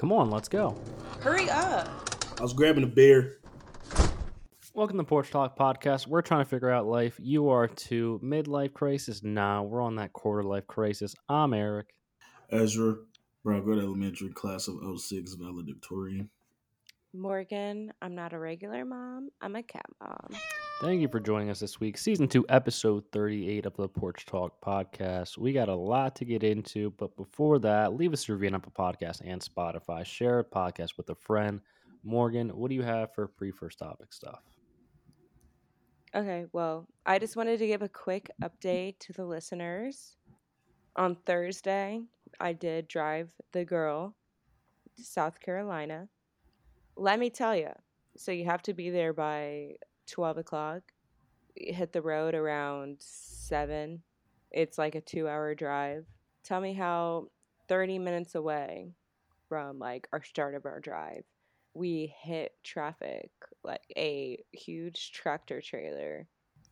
Come on, let's go. Hurry up. I was grabbing a beer. Welcome to the Porch Talk Podcast. We're trying to figure out life. You are to midlife crisis. Nah, we're on that quarter life crisis. I'm Eric. Ezra, Brown Grade Elementary, class of 06, valedictorian. Morgan, I'm not a regular mom. I'm a cat mom. Thank you for joining us this week. Season 2, episode 38 of the Porch Talk Podcast. We got a lot to get into, but before that, leave us a review on Apple Podcast and Spotify. Share a podcast with a friend. Morgan, what do you have for pre first topic stuff? Okay, well, I just wanted to give a quick update to the listeners. On Thursday, I did drive the girl to South Carolina. Let me tell you, so you have to be there by 12 o'clock. Hit the road around 7. It's like a two hour drive. Tell me how 30 minutes away from like our start of our drive, we hit traffic like a huge tractor trailer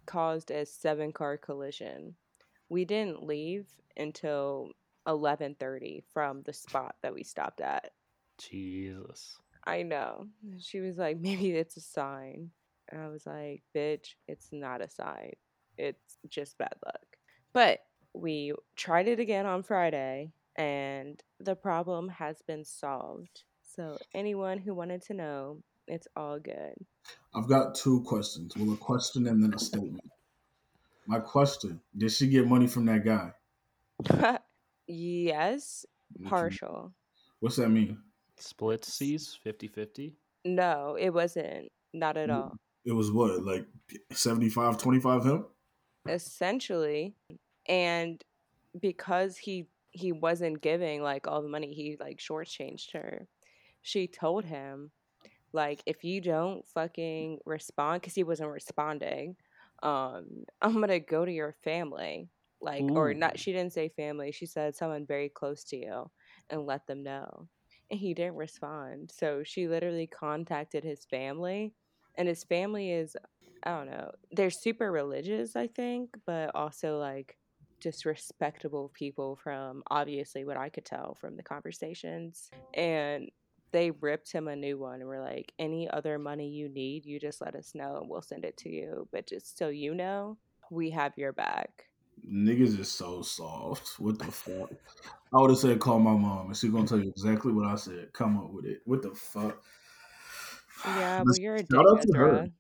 caused a seven car collision we didn't leave until 11:30 from the spot that we stopped at Jesus. i know she was like maybe it's a sign and i was like bitch it's not a sign it's just bad luck but we tried it again on friday and the problem has been solved so anyone who wanted to know, it's all good. I've got two questions. Well, a question and then a statement. My question: Did she get money from that guy? yes, partial. What's that mean? Split C's 50 50? No, it wasn't. Not at all. It was what, like 75 25 him? Essentially. And because he he wasn't giving like all the money, he like shortchanged her. She told him, like, if you don't fucking respond, because he wasn't responding, um, I'm gonna go to your family. Like, or not, she didn't say family, she said someone very close to you and let them know. And he didn't respond. So she literally contacted his family. And his family is, I don't know, they're super religious, I think, but also like just respectable people from obviously what I could tell from the conversations. And they ripped him a new one and were like, any other money you need, you just let us know and we'll send it to you. But just so you know, we have your back. Niggas is so soft. What the fuck? I would have said call my mom and she's gonna tell you exactly what I said. Come up with it. What the fuck? Yeah, well, you're a dick, shout out to her. Ezra.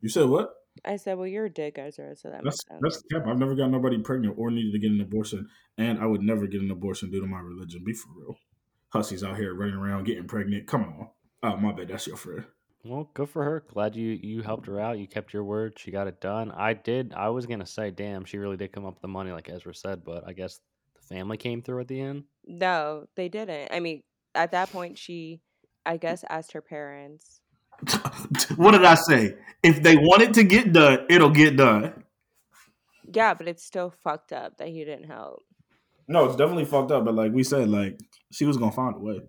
You said what? I said, well, you're a dick, Ezra, so that That's makes sense. that's cap. I've never got nobody pregnant or needed to get an abortion, and I would never get an abortion due to my religion. Be for real. Hussies out here running around getting pregnant. Come on. Oh my bad. That's your friend. Well, good for her. Glad you you helped her out. You kept your word. She got it done. I did. I was gonna say, damn, she really did come up with the money, like Ezra said. But I guess the family came through at the end. No, they didn't. I mean, at that point, she, I guess, asked her parents. what did I say? If they want it to get done, it'll get done. Yeah, but it's still fucked up that he didn't help. No, it's definitely fucked up. But like we said, like she was gonna find a way.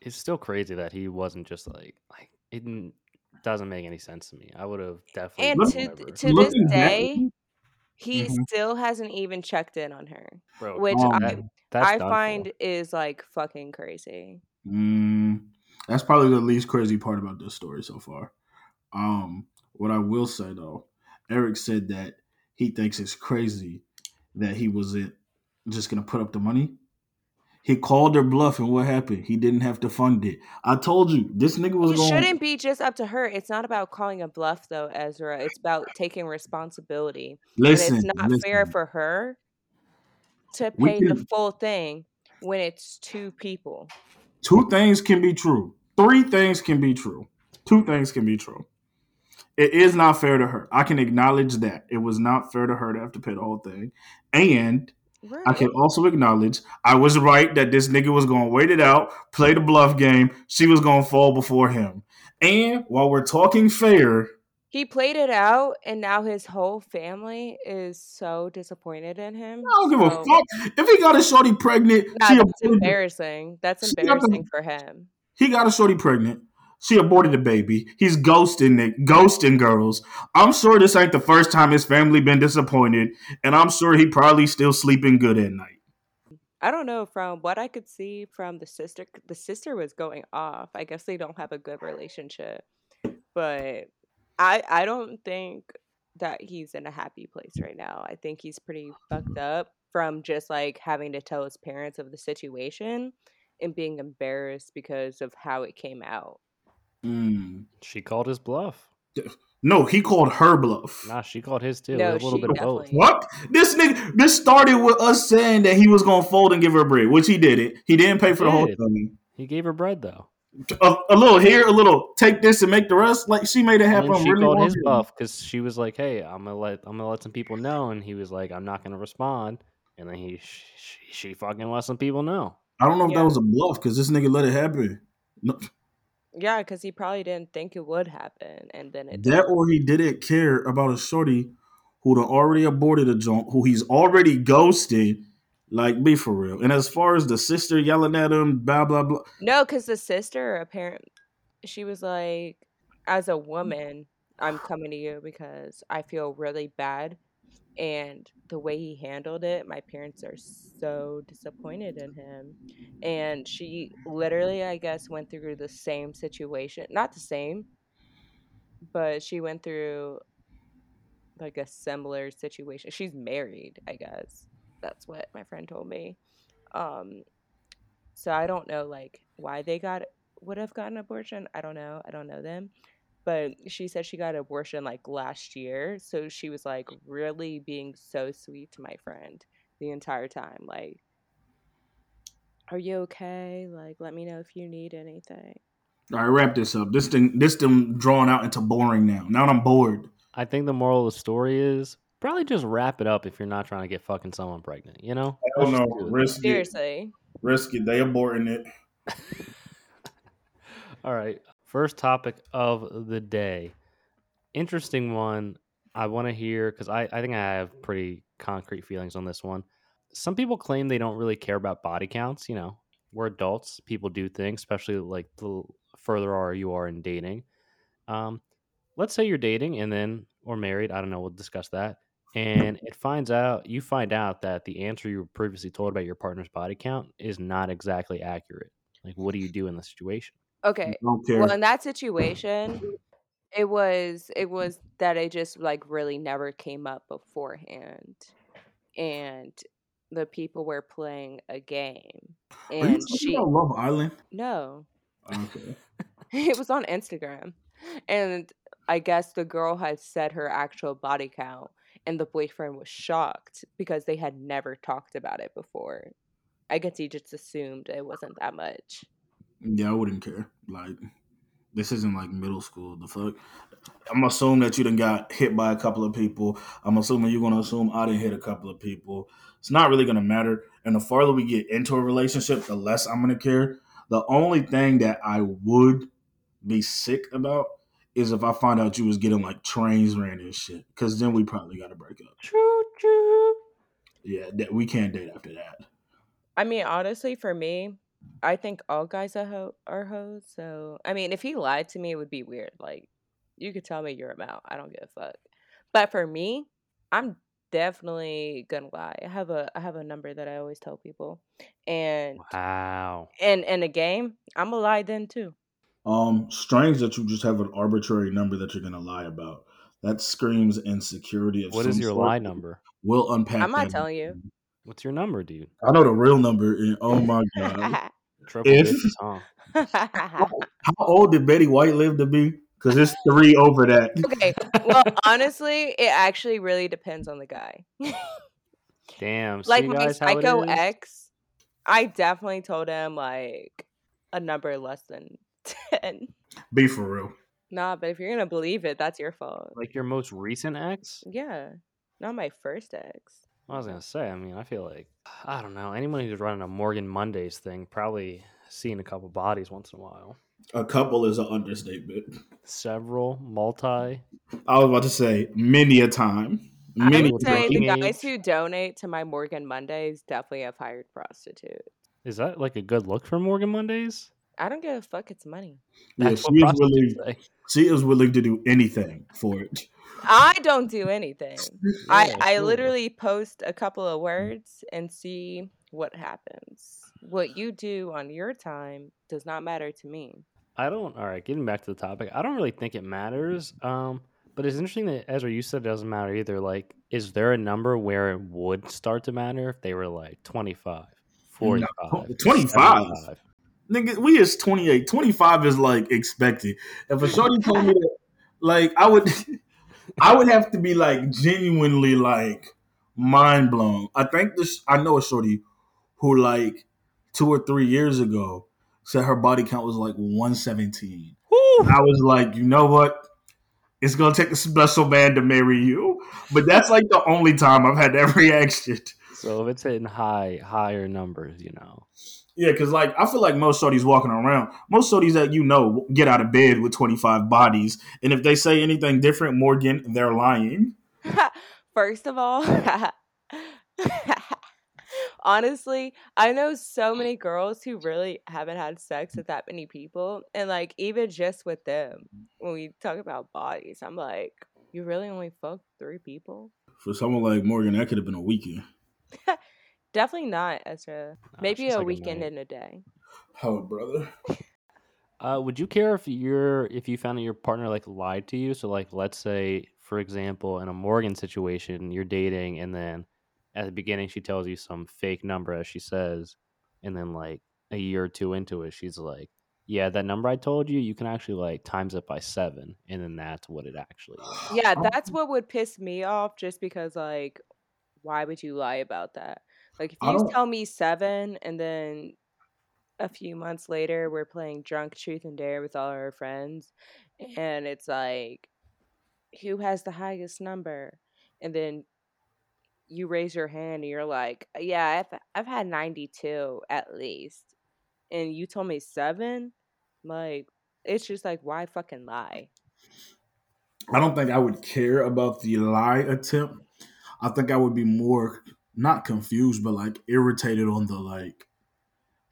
It's still crazy that he wasn't just like like it didn't- doesn't make any sense to me. I would have definitely. And to to this Looking back- day, he Mhm. still hasn't even checked in on her, Bro, which Oh, I man. that's I find for. is like fucking crazy. Mm, that's probably the least crazy part about this story so far. Um, what I will say though, Eric said that he thinks it's crazy that he wasn't just gonna put up the money. He called her bluff, and what happened? He didn't have to fund it. I told you this nigga was It going. shouldn't be just up to her. It's not about calling a bluff, though, Ezra. It's about taking responsibility. Listen, and it's not fair for her to pay the full thing when it's two people. Two things can be true. Three things can be true. Two things can be true. It is not fair to her. I can acknowledge that. It was not fair to her to have to pay the whole thing. And Right. I can also acknowledge I was right that this nigga was going to wait it out, play the bluff game. She was going to fall before him. And while we're talking fair, He played it out, and now his whole family is so disappointed in him. I don't give a fuck. If he got a shorty pregnant, Nah, she that's aborted embarrassing. That's got the- embarrassing for him. he got a shorty pregnant. She aborted the baby. He's ghosting it, ghosting girls. I'm sure this ain't the first time his family been disappointed, and I'm sure he probably still sleeping good at night. I don't know. From what I could see from the sister, the sister was going off. I guess they don't have a good relationship, but I I don't think that he's in a happy place right now. I think he's pretty fucked up from just like having to tell his parents of the situation and being embarrassed because of how it came out. Mm. She called his bluff. No, he called her bluff. Nah, she called his too. No, a little she bit of both. definitely- What? This nigga, this started with us saying that he was gonna fold and give her bread, which he did it. He didn't pay for the whole thing. He gave her bread though. A, a little here, a little take this and make the rest. Like she made it happen. then she really called his organized. bluff because she was like, "Hey, I'm gonna let I'm gonna let some people know," and he was like, "I'm not gonna respond." And then he she, she fucking let some people know. I don't know if Yeah. that was a bluff because this nigga let it happen. No, Yeah, because he probably didn't think it would happen, and then it. that did. or he didn't care about a shorty who'd already aborted a joint, who he's already ghosted. Like, be for real. And as far as the sister yelling at him, blah blah blah. No, because the sister apparent she was like, as a woman, I'm coming to you because I feel really bad, and the way he handled it, my parents are so disappointed in him. And she literally, I guess, went through the same situation, not the same, but she went through like a similar situation. She's married, I guess. That's what my friend told me. Um, so I don't know like why they got would have gotten abortion. I don't know. I don't know them. But she said she got abortion like last year. So she was like really being so sweet to my friend the entire time. Like, are you okay? Like, let me know if you need anything. All right, wrap this up. This thing, this thing drawn out into boring now. Now I'm bored. I think the moral of the story is probably just wrap it up if you're not trying to get fucking someone pregnant. You know? Hell Let's just no, do risk it, Seriously. risk it. They aborting it. All right. First topic of the day. Interesting one. I want to hear because I, I think I have pretty concrete feelings on this one. Some people claim they don't really care about body counts. You know, we're adults. People do things, especially like the further are you are in dating. Um, let's say you're dating and then or married. I don't know. We'll discuss that. And it finds out you find out that the answer you were previously told about your partner's body count is not exactly accurate. Like, what do you do in the situation? Okay. Well, in that situation, it was it was that it just like really never came up beforehand, and the people were playing a game, Are you she about Love Island? no, Okay. it was on Instagram, and I guess the girl had said her actual body count, and the boyfriend was shocked because they had never talked about it before. I guess he just assumed it wasn't that much. Yeah, I wouldn't care. Like, this isn't like middle school. The fuck? I'm assuming that you done got hit by a couple of people. I'm assuming you're gonna assume I didn't hit a couple of people. It's not really gonna matter. And the farther we get into a relationship, the less I'm gonna care. The only thing that I would be sick about is if I find out you was getting like trains ran and shit. Cause then we probably gotta break up. True, true. Yeah, that we can't date after that. I mean, honestly, for me, I think all guys are, ho- are hoes. So, I mean, if he lied to me, it would be weird. Like, you could tell me your amount. I don't give a fuck. But for me, I'm definitely gonna lie. I have a I have a number that I always tell people, and Wow. and in a game, I'm gonna lie then too. Um, strange that you just have an arbitrary number that you're gonna lie about. That screams insecurity of What is some your sort. lie number? We'll unpack. I'm not that. telling you. What's your number, dude? I know the real number. And oh my god, Triple If- digits, huh? how old did Betty White live to be? Because it's three over that. okay. Well, honestly, it actually really depends on the guy. Damn. like see, my guys, how psycho ex, I definitely told him like a number less than ten. Be for real. Nah, but if you're gonna believe it, that's your fault. Like your most recent ex? Yeah, not my first ex. I was gonna say. I mean, I feel like I don't know. Anyone who's running a Morgan Mondays thing probably seen a couple bodies once in a while. A couple is an understatement. Several, multi. I was about to say many a time. I Many. would say the drinking guys who donate to my Morgan Mondays definitely have hired prostitutes. Is that like a good look for Morgan Mondays? I don't give a fuck. It's money. Yeah, she what is prostitutes willing. say. She is willing to do anything for it. I don't do anything. I Yeah, I sure. literally post a couple of words and see what happens. What you do on your time does not matter to me. I don't. All right, getting back to the topic, I don't really think it matters. Um, but it's interesting that Ezra, you said it doesn't matter either. Like, is there a number where it would start to matter if they were like 25, 45, 25? 75? Nigga, we is 28. 25 is like expected. If a shorty told me that, like, I would I would have to be like genuinely like mind blown. I think this I know a shorty who like two or three years ago said her body count was like 117. Woo! I was like, you know what? It's gonna take a special man to marry you. But that's like the only time I've had that reaction. So if it's hitting high, higher numbers, you know. Yeah, because like I feel like most shorties walking around, most shorties that you know get out of bed with 25 bodies. And if they say anything different, Morgan, they're lying. First of all, honestly, I know so many girls who really haven't had sex with that many people. And like, even just with them, when we talk about bodies, I'm like, you really only fucked three people? For someone like Morgan, that could have been a weekend. Definitely not, Ezra. No, Maybe a like weekend night. and a day. Oh, brother. Uh, would you care if you're if you found that your partner like lied to you? So like, let's say, for example, in a Morgan situation, you're dating, and then at the beginning she tells you some fake number, as she says, and then like a year or two into it, she's like, "Yeah, that number I told you, you can actually like times it by seven, and then that's what it actually is." Yeah, that's what would piss me off just because, like, why would you lie about that? Like, if you tell me seven and then a few months later we're playing Drunk Truth and Dare with all our friends and it's like, who has the highest number? And then you raise your hand and you're like, yeah, I've, I've had 92 at least. And you told me seven? Like, it's just like, why fucking lie? I don't think I would care about the lie attempt. I think I would be more not confused, but like irritated on the like.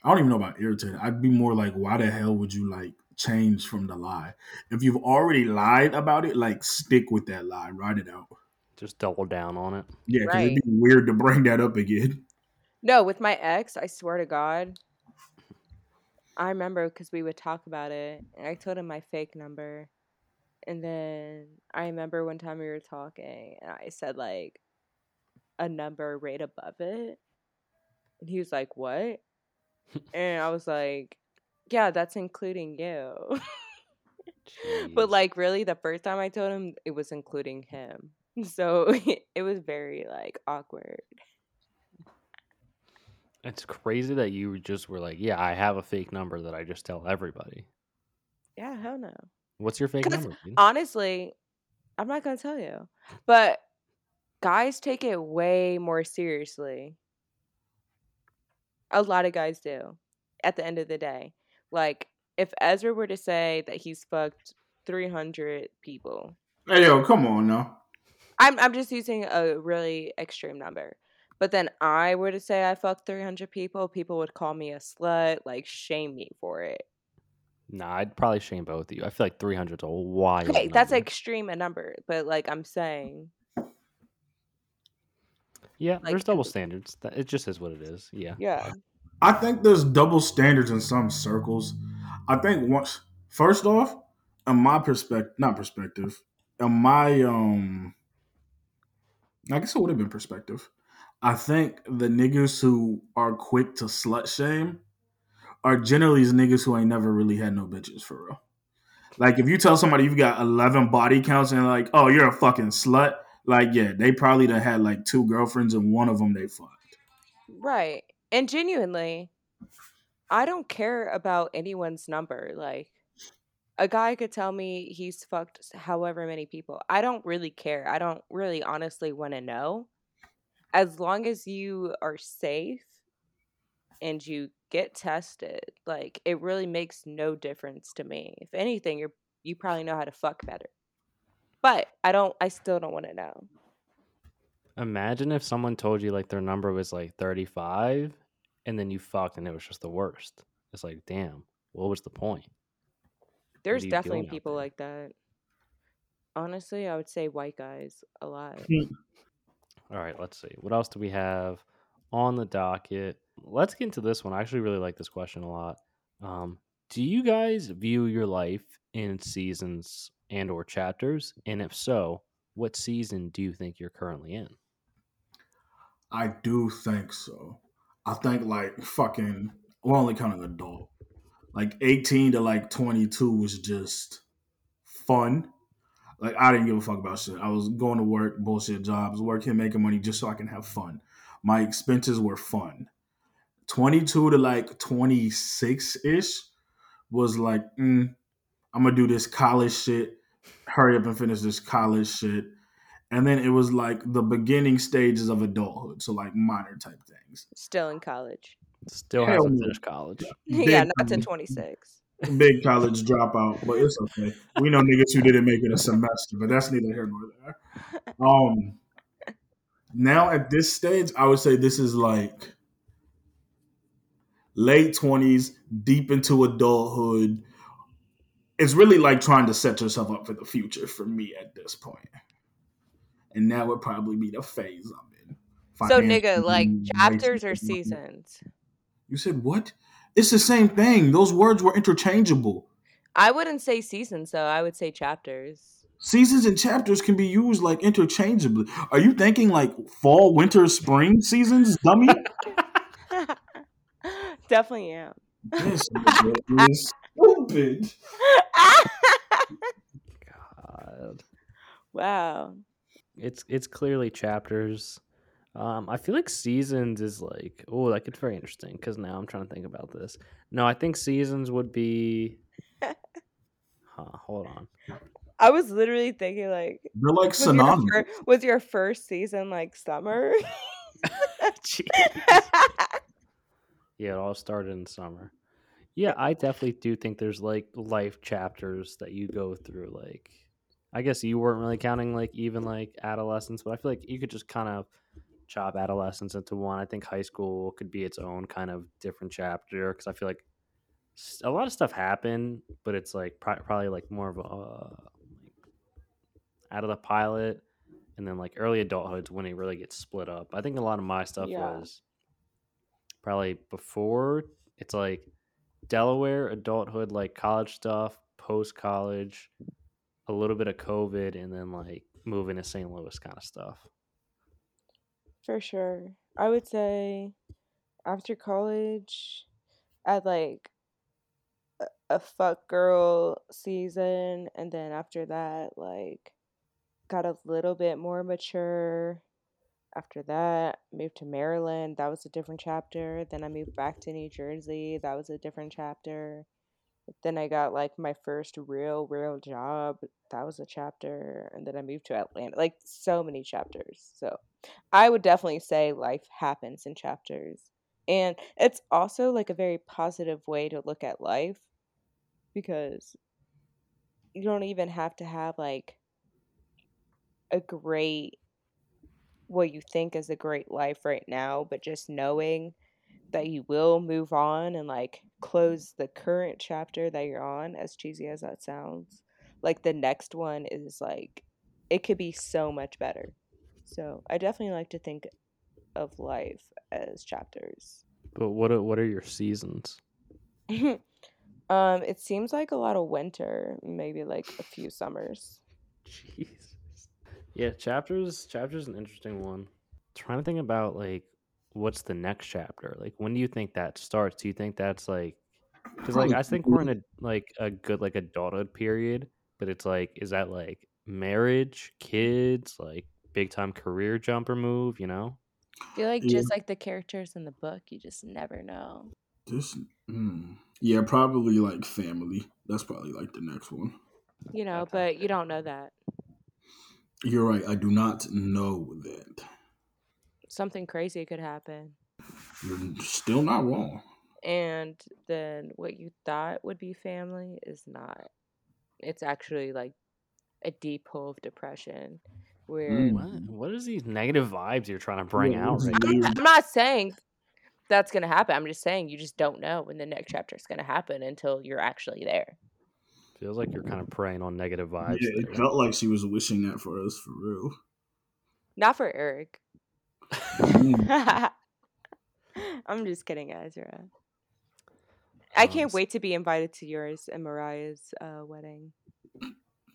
I don't even know about irritated. I'd be more like, why the hell would you like change from the lie? If you've already lied about it, like stick with that lie, write it out. Just double down on it. Yeah, because it'd be weird to bring that up again. No, with my ex, I swear to God, I remember because we would talk about it, and I told him my fake number, and then I remember one time we were talking, and I said like a number right above it, and he was like, "What?" and I was like, "Yeah, that's including you." but like, really, the first time I told him, it was including him, so it was very like awkward. it's crazy that you just were like, "Yeah, I have a fake number that I just tell everybody." Yeah, hell no. What's your fake number? dude? honestly, I'm not gonna tell you, but guys take it way more seriously. A lot of guys do. At the end of the day, like if Ezra were to say that he's fucked 300 people, Hey yo, come on now. I'm I'm just using a really extreme number. But then I were to say I fucked 300 people, people would call me a slut, like shame me for it. Nah, I'd probably shame both of you. I feel like 300 is a wild. Okay, that's number. extreme a number, but like I'm saying, yeah. like- there's double standards. It just is what it is. Yeah. yeah. I think there's double standards in some circles. I think once first off, in my perspective, not perspective, in my um, I guess it would have been perspective. I think the niggas who are quick to slut shame are generally these niggas who ain't never really had no bitches for real. Like if you tell somebody you've got eleven body counts and like, oh, you're a fucking slut. Like yeah, they probably had like two girlfriends and one of them they fucked. Right. And genuinely, I don't care about anyone's number. Like, a guy could tell me he's fucked however many people. I don't really care. I don't really honestly want to know. As long as you are safe and you get tested, like, it really makes no difference to me. If anything, you're you probably know how to fuck better. But I don't I still don't want to know. Imagine if someone told you like their number was like 35 and then you fucked and it was just the worst. It's like, damn. what was the point? There's definitely people there? like that. Honestly, I would say white guys a lot. All right, let's see. What else do we have on the docket? Let's get into this one. I actually really like this question a lot. Um, do you guys view your life in seasons and or chapters? And if so, what season do you think you're currently in? I do think so. I think like fucking we're only counting adult. Like 18 to like 22 was just fun. Like I didn't give a fuck about shit. I was going to work, bullshit jobs, working, making money just so I can have fun. My expenses were fun. 22 to like 26 ish was like, mm, I'm gonna do this college shit. Hurry up and finish this college shit. And then it was like the beginning stages of adulthood, so like minor type things. Still in college. Still Hell hasn't finished college. yeah, not to 26. Big college dropout, but it's okay. We know niggas who didn't make it a semester, but that's neither here nor there. Um, now at this stage, I would say this is like late twenties, deep into adulthood. It's really like trying to set yourself up for the future for me at this point. And that would probably be the phase I'm in. So, nigga, like chapters or seasons? You said what? It's the same thing. Those words were interchangeable. I wouldn't say seasons, though. I would say chapters. Seasons and chapters can be used like interchangeably. Are you thinking like fall, winter, spring seasons, dummy? Definitely am. this is stupid. Wow. It's it's clearly chapters. Um, I feel like seasons is like oh that gets very interesting because now I'm trying to think about this. No, I think seasons would be. Huh, hold on. I was literally thinking, like, They're like was your, synonymous. fir- was your first season like summer? Yeah, it all started in summer. Yeah, I definitely do think there's like life chapters that you go through. Like, I guess you weren't really counting like even like adolescence, but I feel like you could just kind of chop adolescence into one. I think high school could be its own kind of different chapter because I feel like a lot of stuff happened, but it's like pro- probably like more of a uh, like out of the pilot, and then like early adulthood's when it really gets split up. I think a lot of my stuff Yeah. was probably before it's like Delaware adulthood, like college stuff, post college, a little bit of COVID, and then like moving to St. Louis kind of stuff. For sure. I would say after college, I'd like a fuck girl season. And then after that, like, got a little bit more mature. After that, moved to Maryland. That was a different chapter. Then I moved back to New Jersey. That was a different chapter. Then I got like my first real, real job. That was a chapter. And then I moved to Atlanta. Like, so many chapters. So. I would definitely say life happens in chapters. And it's also like a very positive way to look at life because you don't even have to have like a great what you think is a great life right now, but just knowing that you will move on and like close the current chapter that you're on, as cheesy as that sounds. Like the next one is like it could be so much better. So I definitely like to think of life as chapters. But what are, what are your seasons? um, it seems like a lot of winter, maybe like a few summers. Jesus. Yeah, chapters. Chapters an interesting one. trying to think about like what's the next chapter. Like when do you think that starts? Do you think that's like because like I think we're in a like a good like adulthood period, but it's like is that like marriage, kids, like big time career jumper move? You know? I feel like Yeah. just like the characters in the book, you just never know. This, mm, yeah, probably like family. That's probably like the next one. You know, but you don't know that. You're right. I do not know that. Something crazy could happen. You're still not wrong. And then what you thought would be family is not. It's actually like a deep hole of depression where Mm. What what is these negative vibes you're trying to bring Yeah, out this right is now? I'm not saying that's going to happen. I'm just saying you just don't know when the next chapter is going to happen until you're actually there. Feels like you're kind of preying on negative vibes. Yeah, it there. felt like she was wishing that for us for real. Not for Eric. Mm. I'm just kidding, Ezra. I Um, can't wait to be invited to yours and Mariah's uh, wedding.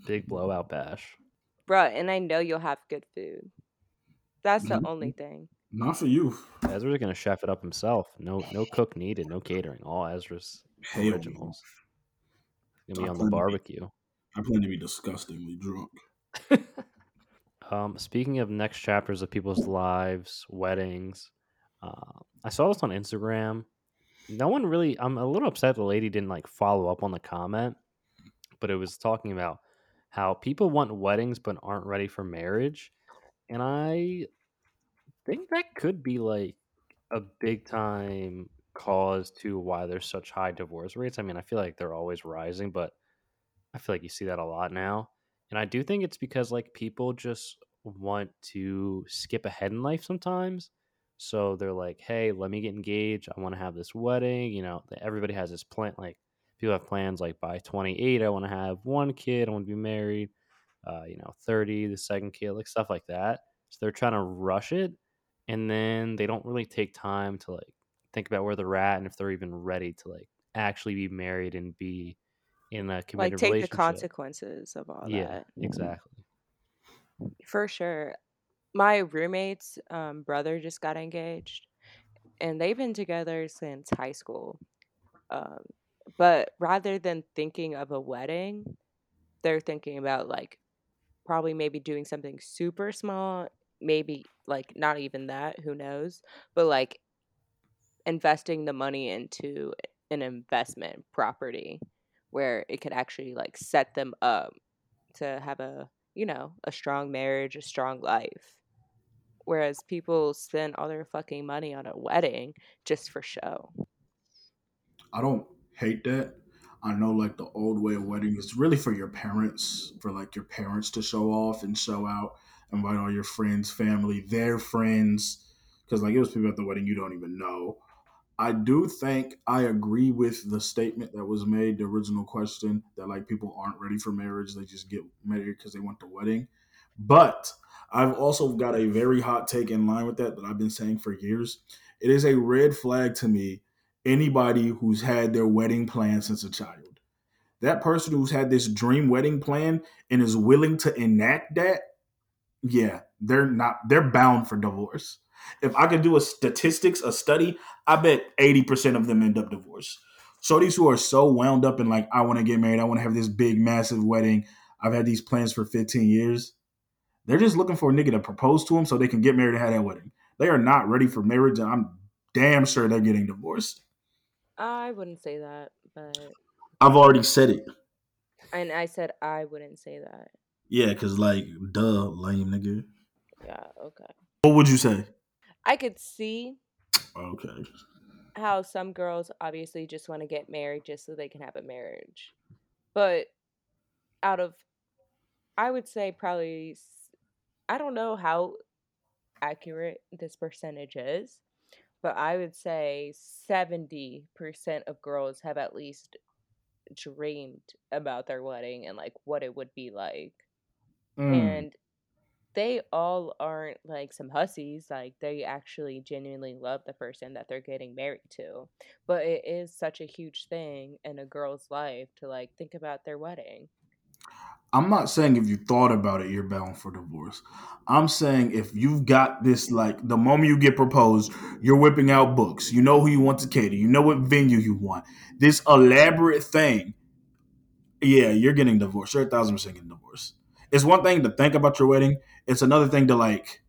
Big blowout bash. Bruh, and I know you'll have good food. That's the Mhm. only thing. Not for you. Ezra's gonna chef it up himself. No, no cook needed. No catering. All Ezra's Hell no. originals. Gonna be I on the plan be- barbecue. I plan to be disgustingly drunk. Um, speaking of next chapters of people's lives, weddings, uh, I saw this on Instagram. No one really. I'm a little upset the lady didn't like follow up on the comment, but it was talking about how people want weddings but aren't ready for marriage, and I think that could be like a big time cause to why there's such high divorce rates. I mean, I feel like they're always rising, but I feel like you see that a lot now. And I do think it's because like people just want to skip ahead in life sometimes. So they're like, "Hey, let me get engaged. I want to have this wedding." You know, everybody has this plan. Like people have plans like by 28, I want to have one kid. I want to be married. Uh, you know, 30, the second kid, like stuff like that. So they're trying to rush it, and then they don't really take time to like think about where they're at and if they're even ready to like actually be married and be in a committed Like take the consequences of all yeah, that. exactly. For sure. My roommate's um, brother just got engaged, and they've been together since high school. Um, but rather than thinking of a wedding, they're thinking about like probably maybe doing something super small, maybe like not even that, who knows, but like investing the money into an investment property where it could actually like set them up to have a you know a strong marriage a strong life whereas people spend all their fucking money on a wedding just for show I don't hate that. I know like the old way of wedding is really for your parents, for like your parents to show off and show out, invite all your friends, family, their friends, because like it was people at the wedding you don't even know. I do think I agree with the statement that was made, the original question that like people aren't ready for marriage, they just get married because they want the wedding. But I've also got a very hot take in line with that that I've been saying for years. It is a red flag to me anybody who's had their wedding plan since a child. That person who's had this dream wedding plan and is willing to enact that, yeah, they're not they're bound for divorce. If I could do a statistics, a study, I bet 80% of them end up divorced. Shorties who are so wound up in like, I want to get married, I want to have this big, massive wedding. I've had these plans for 15 years. They're just looking for a nigga to propose to them so they can get married and have that wedding. They are not ready for marriage, and I'm damn sure they're getting divorced. i wouldn't say that but I've already said it. and i said i wouldn't say that Yeah, because like, duh, lame nigga. yeah okay What would you say? I could see Okay. how some girls obviously just want to get married just so they can have a marriage. But out of, I would say probably, I don't know how accurate this percentage is, but I would say 70% of girls have at least dreamed about their wedding and like what it would be like. Mm. And they all aren't like some hussies. Like they actually genuinely love the person that they're getting married to. But it is such a huge thing in a girl's life to like think about their wedding. I'm not saying if you thought about it, you're bound for divorce. I'm saying if you've got this, like the moment you get proposed, you're whipping out books. You know who you want to cater. You know what venue you want. This elaborate thing. Yeah, you're getting divorced. You're a thousand percent getting divorced. It's one thing to think about your wedding. It's another thing to like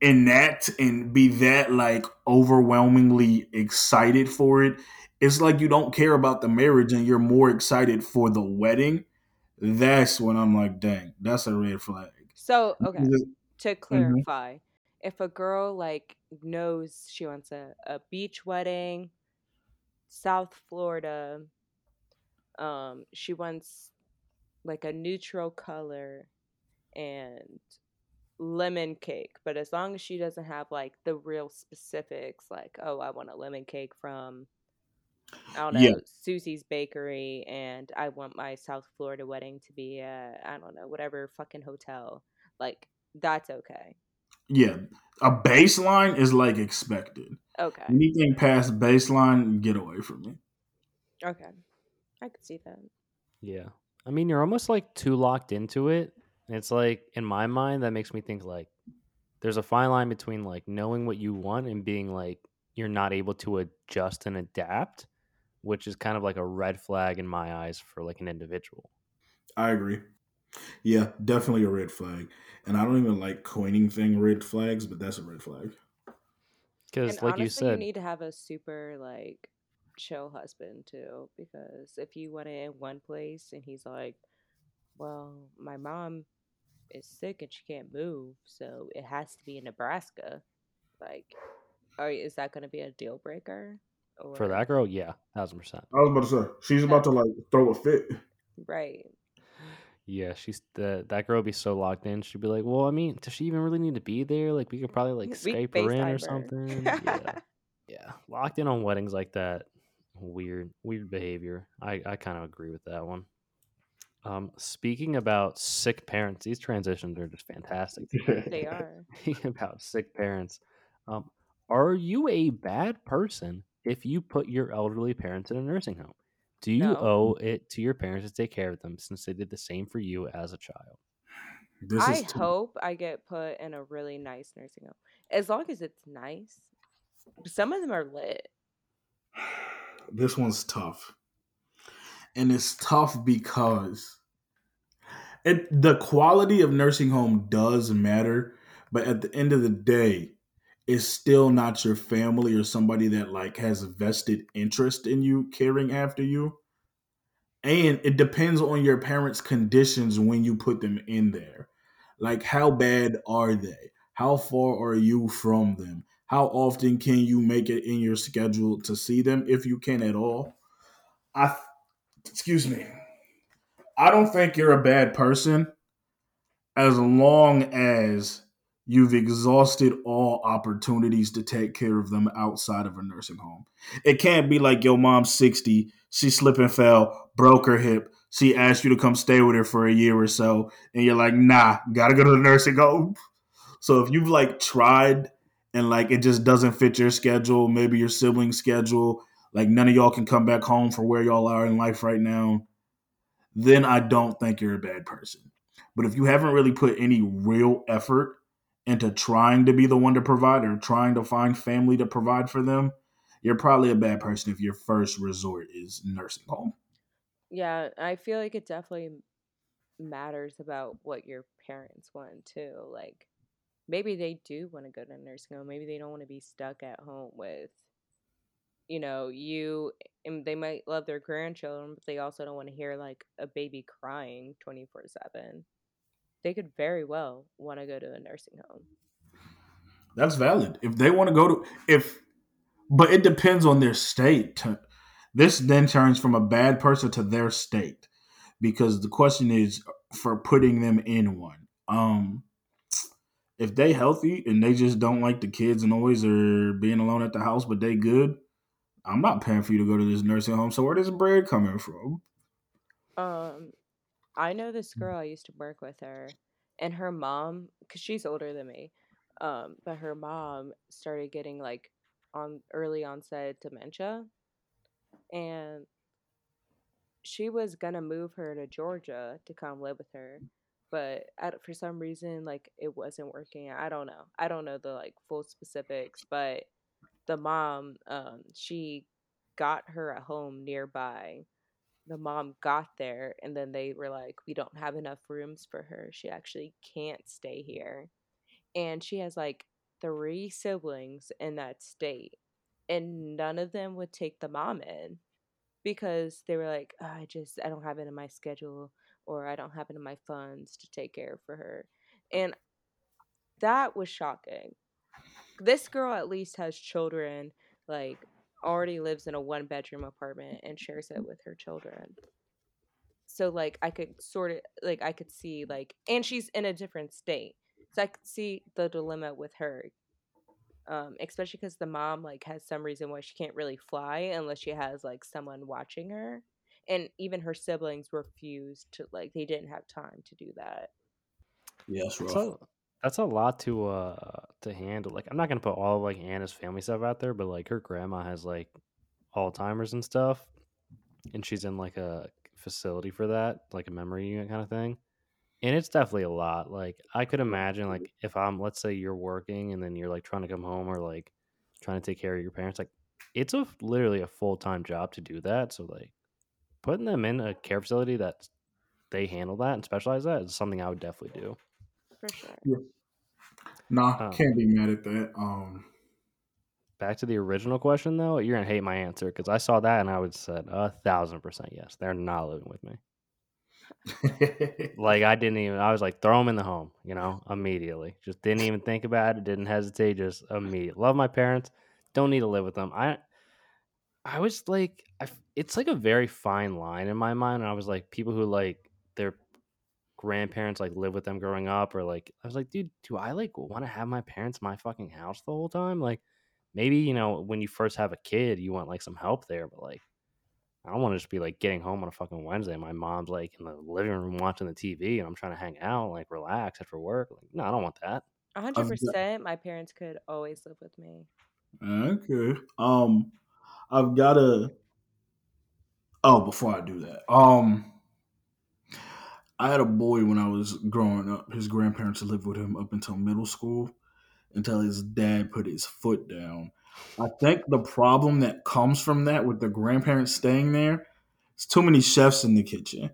enact and be that like overwhelmingly excited for it. It's like you don't care about the marriage and you're more excited for the wedding. That's when I'm like, dang, that's a red flag. So, okay, to clarify, if a girl like knows she wants a, a beach wedding, South Florida, um, she wants like a neutral color and lemon cake, but as long as she doesn't have like the real specifics, like, oh, I want a lemon cake from I don't know, Yeah, Susie's Bakery, and I want my South Florida wedding to be at, I don't know, whatever fucking hotel. Like, that's okay. yeah. A baseline is like expected. Okay. Anything past baseline, get away from me. Okay. I could see that. Yeah. I mean, you're almost like too locked into it. And it's like, in my mind, that makes me think like there's a fine line between like knowing what you want and being like you're not able to adjust and adapt, which is kind of like a red flag in my eyes for like an individual. I agree. Yeah, definitely a red flag. And I don't even like coining thing red flags, but that's a red flag. Because, like honestly, you said, you need to have a super like chill husband too, because if you want it in one place and he's like, "Well, my mom is sick and she can't move, so it has to be in Nebraska," like, are is that going to be a deal breaker? for that girl, yeah, thousand percent. I was about to say, she's about to like throw a fit. right? Yeah, she's the that girl would be so locked in. She'd be like, "Well, I mean, does she even really need to be there? Like, we could probably like We Skype her in or something." yeah, yeah, locked in on weddings like that, weird, weird behavior. I I kind of agree with that one. Um, speaking about sick parents, these transitions are just fantastic. They are. Speaking about sick parents, um, are you a bad person if you put your elderly parents in a nursing home? Do you No. owe it to your parents to take care of them since they did the same for you as a child? This I too- hope I get put in a really nice nursing home, as long as it's nice. Some of them are lit. This one's tough. And it's tough because it the quality of nursing home does matter, but at the end of the day, it's still not your family or somebody that like has vested interest in you caring after you. And it depends on your parents' conditions when you put them in there. Like how bad are they? How far are you from them? How often can you make it in your schedule to see them if you can at all? I excuse me. I don't think you're a bad person as long as you've exhausted all opportunities to take care of them outside of a nursing home. It can't be like your mom's 60, she slipped and fell, broke her hip. She asked you to come stay with her for a year or so, and you're like, nah, gotta go to the nursing home. So if you've like tried and like it just doesn't fit your schedule, maybe your sibling schedule, like none of y'all can come back home for where y'all are in life right now, then I don't think you're a bad person. But if you haven't really put any real effort into trying to be the one to provide or trying to find family to provide for them, you're probably a bad person if your first resort is nursing home. Yeah, I feel like it definitely matters about what your parents want too. Like maybe they do want to go to a nursing home. Maybe they don't want to be stuck at home with you know, you and they might love their grandchildren, but they also don't want to hear like a baby crying 24/7. They could very well want to go to a nursing home. That's valid. If they want to go to if but it depends on their state. This then turns from a bad person to their state because the question is for putting them in one. Um if they healthy and they just don't like the kids and noise or being alone at the house but they good, I'm not paying for you to go to this nursing home. So where does bread coming from? Um I know this girl I used to work with her and her mom cuz she's older than me. Um but her mom started getting like on early onset dementia and she was going to move her to Georgia to come live with her. But for some reason like it wasn't working. I don't know. I don't know the like full specifics, but the mom um she got her a home nearby the mom got there and then they were like we don't have enough rooms for her she actually can't stay here and she has like three siblings in that state and none of them would take the mom in because they were like "Oh, i just i don't have it in my schedule or i don't have it in my funds to take care for her. And that was shocking. This girl at least has children like already lives in a one bedroom apartment and shares it with her children. So like i could sort of like i could see like and she's in a different state. So I could see the dilemma with her, um, especially because the mom like has some reason why she can't really fly unless she has like someone watching her, and even her siblings refused to like they didn't have time to do that. Yeah, that's rough. So that's a lot to uh to handle. Like I'm not gonna put all of like Anna's family stuff out there, but like her grandma has like Alzheimer's and stuff, and she's in like a facility for that, like a memory unit kind of thing. And it's definitely a lot. Like I could imagine, like if I'm, let's say you're working and then you're like trying to come home or like trying to take care of your parents, like it's a literally a full time job to do that. So like putting them in a care facility that they handle that and specialize that is something I would definitely do. For sure. Nah, Um, can't be mad at that. Um, Back to the original question though, you're gonna hate my answer because I saw that and I would said a thousand percent yes. They're not living with me. Like I didn't even. I was like, throw them in the home, you know, immediately. Just didn't even think about it. Didn't hesitate. Just immediate. Love my parents. Don't need to live with them. I, I was like, I, f- it's like a very fine line in my mind. And I was like, people who like their grandparents like live with them growing up, or like, I was like, dude, do I like want to have my parents in my fucking house the whole time? Like, maybe you know when you first have a kid, you want like some help there, but like. I don't want to just be like getting home on a fucking Wednesday. My mom's like in the living room watching the TV, and I'm trying to hang out, like relax after work. Like, no, I don't want that. Hundred I've got- percent. My parents could always live with me. okay. Um, I've got to. Oh, before I do that, um, I had a boy when I was growing up. His grandparents lived with him up until middle school, until his dad put his foot down. I think the problem that comes from that with the grandparents staying there, it's too many chefs in the kitchen.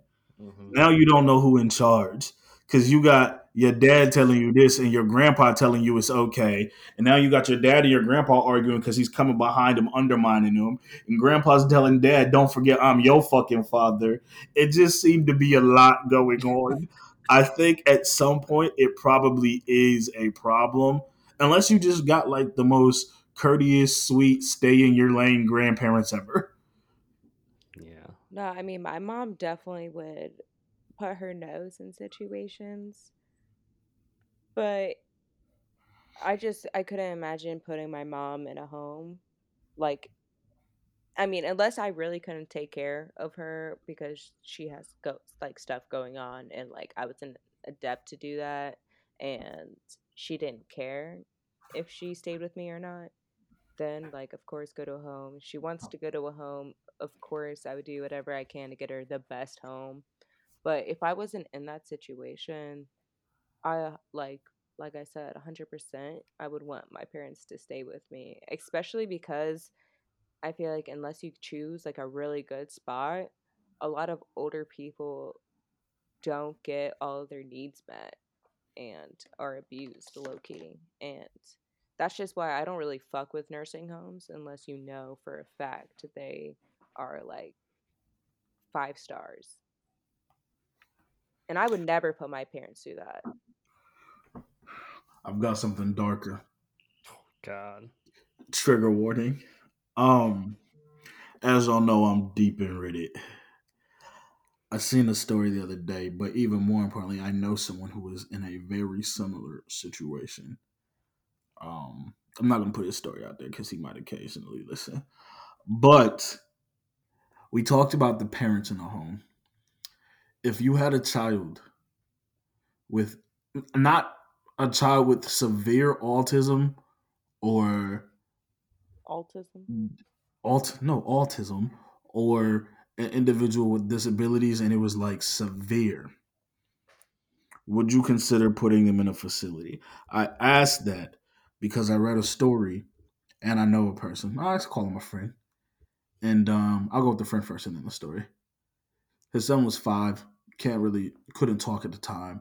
Now you don't know who in charge because you got your dad telling you this and your grandpa telling you it's okay, and now you got your dad and your grandpa arguing because he's coming behind him, undermining him, and grandpa's telling dad, "Don't forget I'm your fucking father." It just seemed to be a lot going on. I think at some point it probably is a problem, unless you just got like the most courteous, sweet, stay in your lane grandparents ever. Yeah. No, I mean my mom definitely would put her nose in situations, but I just I couldn't imagine putting my mom in a home. Like, I mean, unless I really couldn't take care of her because she has go like stuff going on, and like I wasn't adept to do that, and she didn't care if she stayed with me or not. Then, like, of course, go to a home. She wants to go to a home, of course, I would do whatever I can to get her the best home. But if I wasn't in that situation, I like like I said, 100%, I would want my parents to stay with me, especially because I feel like unless you choose like a really good spot, a lot of older people don't get all of their needs met and are abused low key. And that's just why I don't really fuck with nursing homes unless you know for a fact they are like five stars. And I would never put my parents through that. I've got something darker. God. trigger warning. Um, as y'all know, I'm deep in Reddit. I seen a story the other day, but even more importantly, I know someone who was in a very similar situation. Um, I'm not gonna put his story out there because he might occasionally listen. But we talked about the parents in the home. If you had a child with not a child with severe autism or Autism. alt no autism or an individual with disabilities and it was like severe would you consider putting them in a facility? I asked that because i read a story and i know a person. I just call him a friend. And um i'll go with the friend first and then the story. His son was five can't really couldn't talk at the time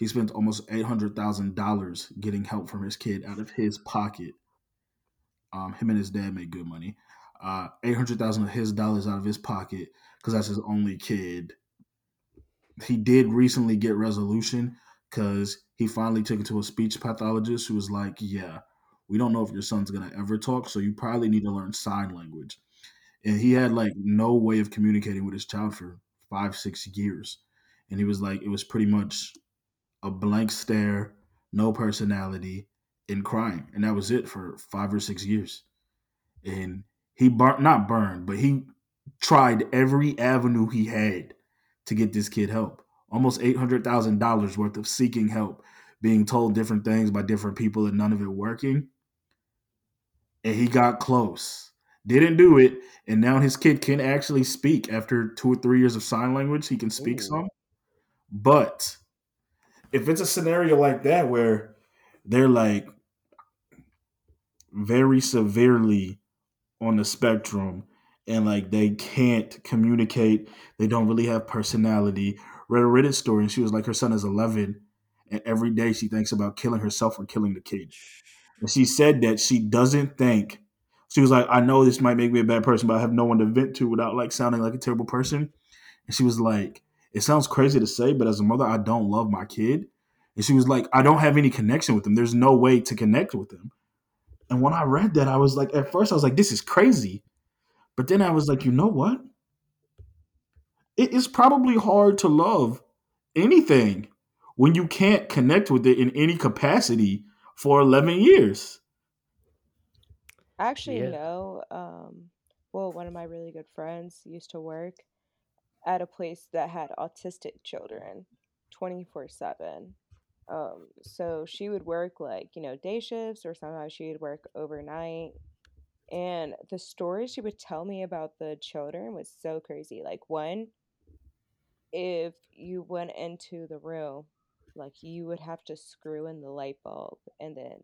he spent almost $800000 getting help from his kid out of his pocket um, him and his dad made good money. Uh, eight hundred thousand of his dollars out of his pocket because that's his only kid. He did recently get resolution because he finally took it to a speech pathologist who was like, "Yeah, we don't know if your son's gonna ever talk, so you probably need to learn sign language." And he had like no way of communicating with his child for five, six years, and he was like, it was pretty much a blank stare, no personality, and crying, and that was it for five or six years. And he burnt, not burned, but he tried every avenue he had to get this kid help. Almost eight hundred thousand dollars worth of seeking help, being told different things by different people, and none of it working. And he got close, didn't do it, and now his kid can actually speak after two or three years of sign language. He can speak Ooh. some, but if it's a scenario like that where they're like very severely on the spectrum and like they can't communicate, they don't really have personality. Read a Reddit story and she was like her son is 11 and every day she thinks about killing herself or killing the kid. And she said that she doesn't think she was like, I know this might make me a bad person, but I have no one to vent to without like sounding like a terrible person. And she was like, It sounds crazy to say, but as a mother, I don't love my kid. And she was like, I don't have any connection with him. There's no way to connect with him. And when I read that, I was like, at first, I was like, this is crazy. But then I was like, you know what? It is probably hard to love anything when you can't connect with it in any capacity for 11 years. I actually Yeah. know. Um, well, one of my really good friends used to work at a place that had autistic children 24 7. Um, so she would work like, you know, day shifts or sometimes she would work overnight. And the stories she would tell me about the children was so crazy. Like, one, if you went into the room, like you would have to screw in the light bulb and then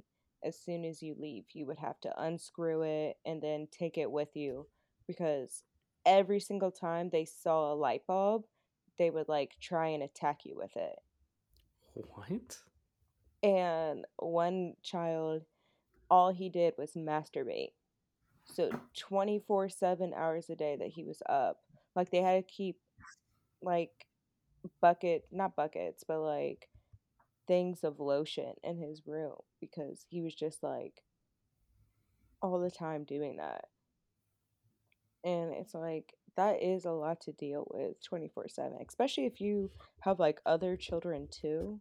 as soon as you leave, you would have to unscrew it and then take it with you because every single time they saw a light bulb, they would like try and attack you with it. What? And one child, all he did was masturbate. So 24 7 hours a day that he was up. Like they had to keep like bucket, not buckets, but like things of lotion in his room because he was just like all the time doing that. And it's like that is a lot to deal with 24 7, especially if you have like other children too.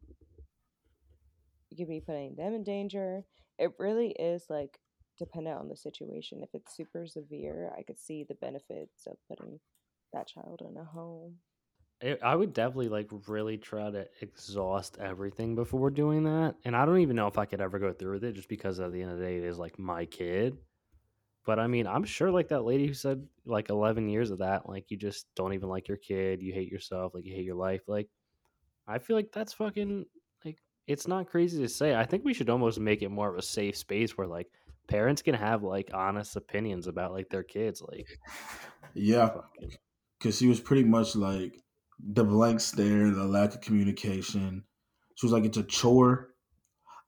You could be putting them in danger. It really is like dependent on the situation. If it's super severe, I could see the benefits of putting that child in a home. I would definitely like really try to exhaust everything before doing that. And I don't even know if I could ever go through with it just because at the end of the day, it is like my kid. But I mean, I'm sure like that lady who said like 11 years of that, like you just don't even like your kid, you hate yourself, like you hate your life. Like, I feel like that's fucking like it's not crazy to say. I think we should almost make it more of a safe space where like parents can have like honest opinions about like their kids. Like, Yeah, because she was pretty much like the blank stare, the lack of communication. She was like, it's a chore.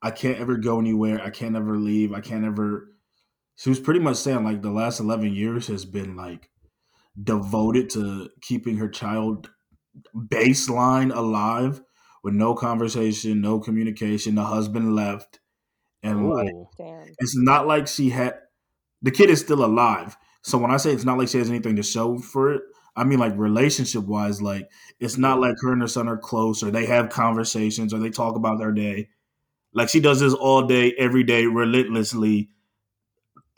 I can't ever go anywhere. I can't ever leave. I can't ever. She was pretty much saying like the last 11 years has been like devoted to keeping her child baseline alive with no conversation, no communication. The husband left. And like, oh, Damn. it's not like she had the kid is still alive. So when I say it's not like she has anything to show for it, I mean like relationship wise, like it's not like her and her son are close or they have conversations or they talk about their day. Like she does this all day, every day, relentlessly,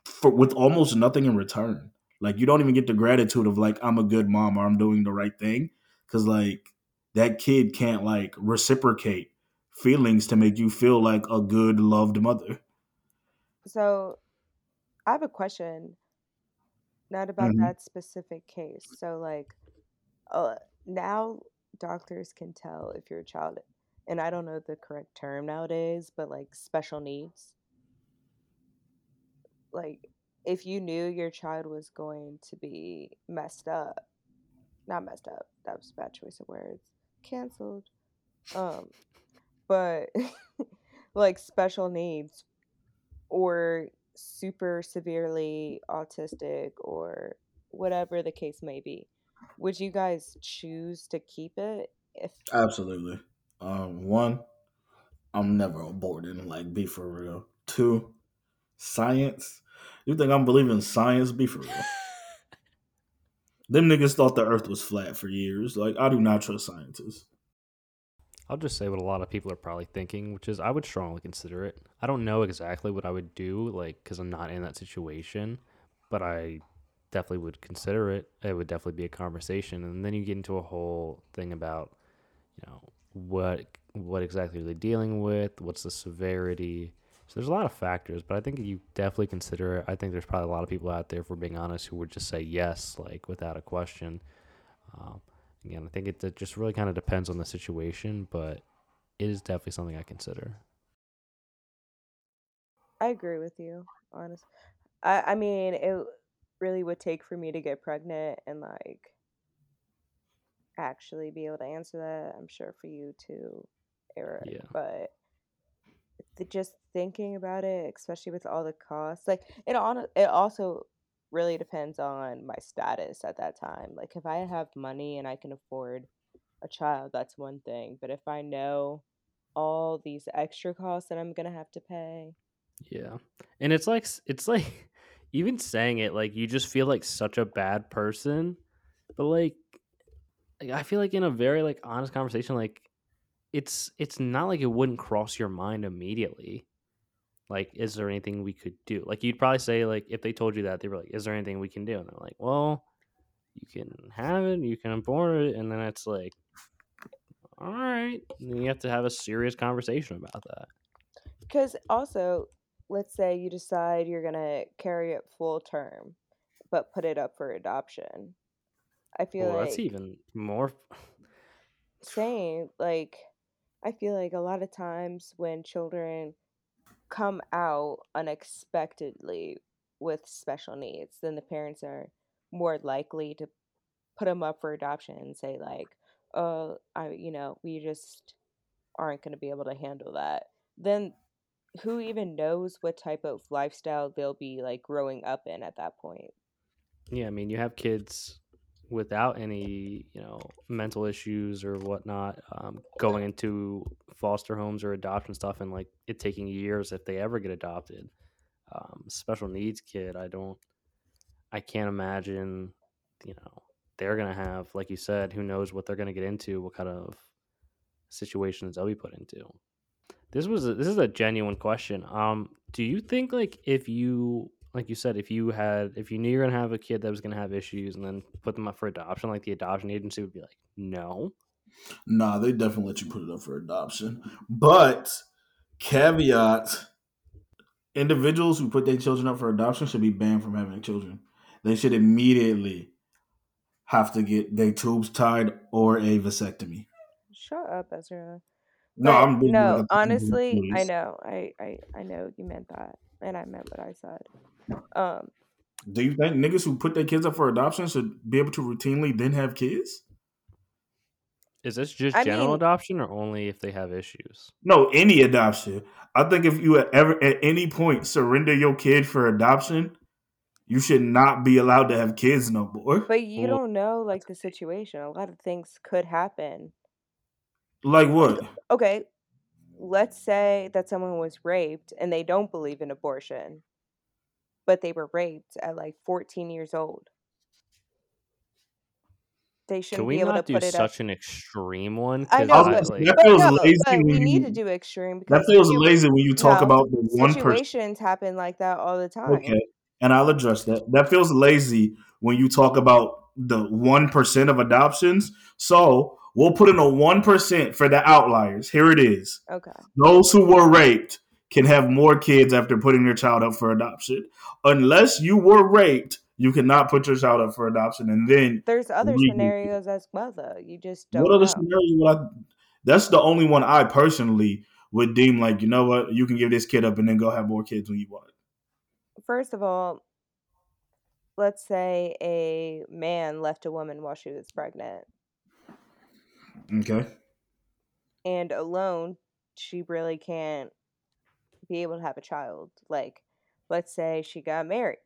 for with almost nothing in return. Like you don't even get the gratitude of like I'm a good mom or I'm doing the right thing, because like that kid can't like reciprocate feelings to make you feel like a good loved mother. So I have a question, not about Mhm. that specific case. So, like, uh, now doctors can tell if your child, and I don't know the correct term nowadays, but like special needs. Like, if you knew your child was going to be messed up, not messed up, that was bad choice of words, canceled. Um, but like special needs or super severely autistic or whatever the case may be would you guys choose to keep it if Absolutely. Um, one, I'm never aborting. Like, be for real. Two, science. You think I'm believing science? Be for real. Them niggas thought the Earth was flat for years. Like, I do not trust scientists. I'll just say what a lot of people are probably thinking, which is I would strongly consider it. I don't know exactly what I would do, like, because I'm not in that situation, but I definitely would consider it. It would definitely be a conversation, and then you get into a whole thing about, you know, what what exactly are they dealing with? What's the severity? So there's a lot of factors, but I think you definitely consider it. I think there's probably a lot of people out there, if we're being honest, who would just say yes, like without a question. Um, again, I think it, it just really kind of depends on the situation, but it is definitely something I consider. I agree with you, honest. I I mean, it really would take for me to get pregnant and like actually be able to answer that. I'm sure for you too, Eric. Yeah. But just thinking about it, especially with all the costs, like it on it also really depends on my status at that time. Like if I have money and I can afford a child, that's one thing. But if I know all these extra costs that I'm gonna have to pay, Yeah. And it's like it's like even saying it like you just feel like such a bad person, but like like, I feel like in a very like honest conversation like it's it's not like it wouldn't cross your mind immediately. Like is there anything we could do? Like you'd probably say like if they told you that they were like is there anything we can do? And they're like, "Well, you can have it, you can abort it." And then it's like all right. And then you have to have a serious conversation about that. because also, let's say you decide you're gonna carry it full term, but put it up for adoption. I feel Well, like that's even more same like i feel like a lot of times when children come out unexpectedly with special needs then the parents are more likely to put them up for adoption and say like oh i you know we just aren't going to be able to handle that. Then who even knows what type of lifestyle they'll be like growing up in at that point. Yeah, I mean, you have kids without any, you know, mental issues or whatnot, um, going into foster homes or adoption stuff, and like it taking years if they ever get adopted. Um, special needs kid, I don't, I can't imagine, you know, they're gonna have, like you said, who knows what they're gonna get into, what kind of situations they'll be put into. This was a, this is a genuine question. Um, do you think like if you like you said if you had if you knew you're gonna have a kid that was gonna have issues and then put them up for adoption, like the adoption agency would be like, no. Nah, they definitely let you put it up for adoption. But caveat individuals who put their children up for adoption should be banned from having children. They should immediately have to get their tubes tied or a vasectomy. shut up ezra No, But I'm being no honestly i know I, I i know you meant that and i meant what i said um Do you think niggas who put their kids up for adoption should be able to routinely then have kids? Is this just I general mean- adoption or only if they have issues? No, any adoption. I think if you ever at any point surrender your kid for adoption, you should not be allowed to have kids no more. But you Well- don't know like the situation. A lot of things could happen. Like what? Okay, let's say that someone was raped and they don't believe in abortion, but they were raped at like 14 years old. They shouldn't we be able not to do put it up. such an extreme one? I 'Cause know, I but, was- like, that but feels no, lazy but we when need to you- do extreme That feels lazy when you talk no, about the one person. situations happen like that all the time. Okay, and I'll address that. That feels lazy when you talk about the one percent of adoptions. So we'll put in a one percent for the outliers. Here it is. Okay. Those who were raped can have more kids after putting their child up for adoption. Unless you were raped, you cannot put your child up for adoption. And then There's other scenarios as well, though. You just don't what other know. scenario would I? That's the only one I personally would deem like you know what you can give this kid up and then go have more kids when you want. First of all, let's say a man left a woman while she was pregnant Okay. and alone she really can't be able to have a child. Like, let's say she got married.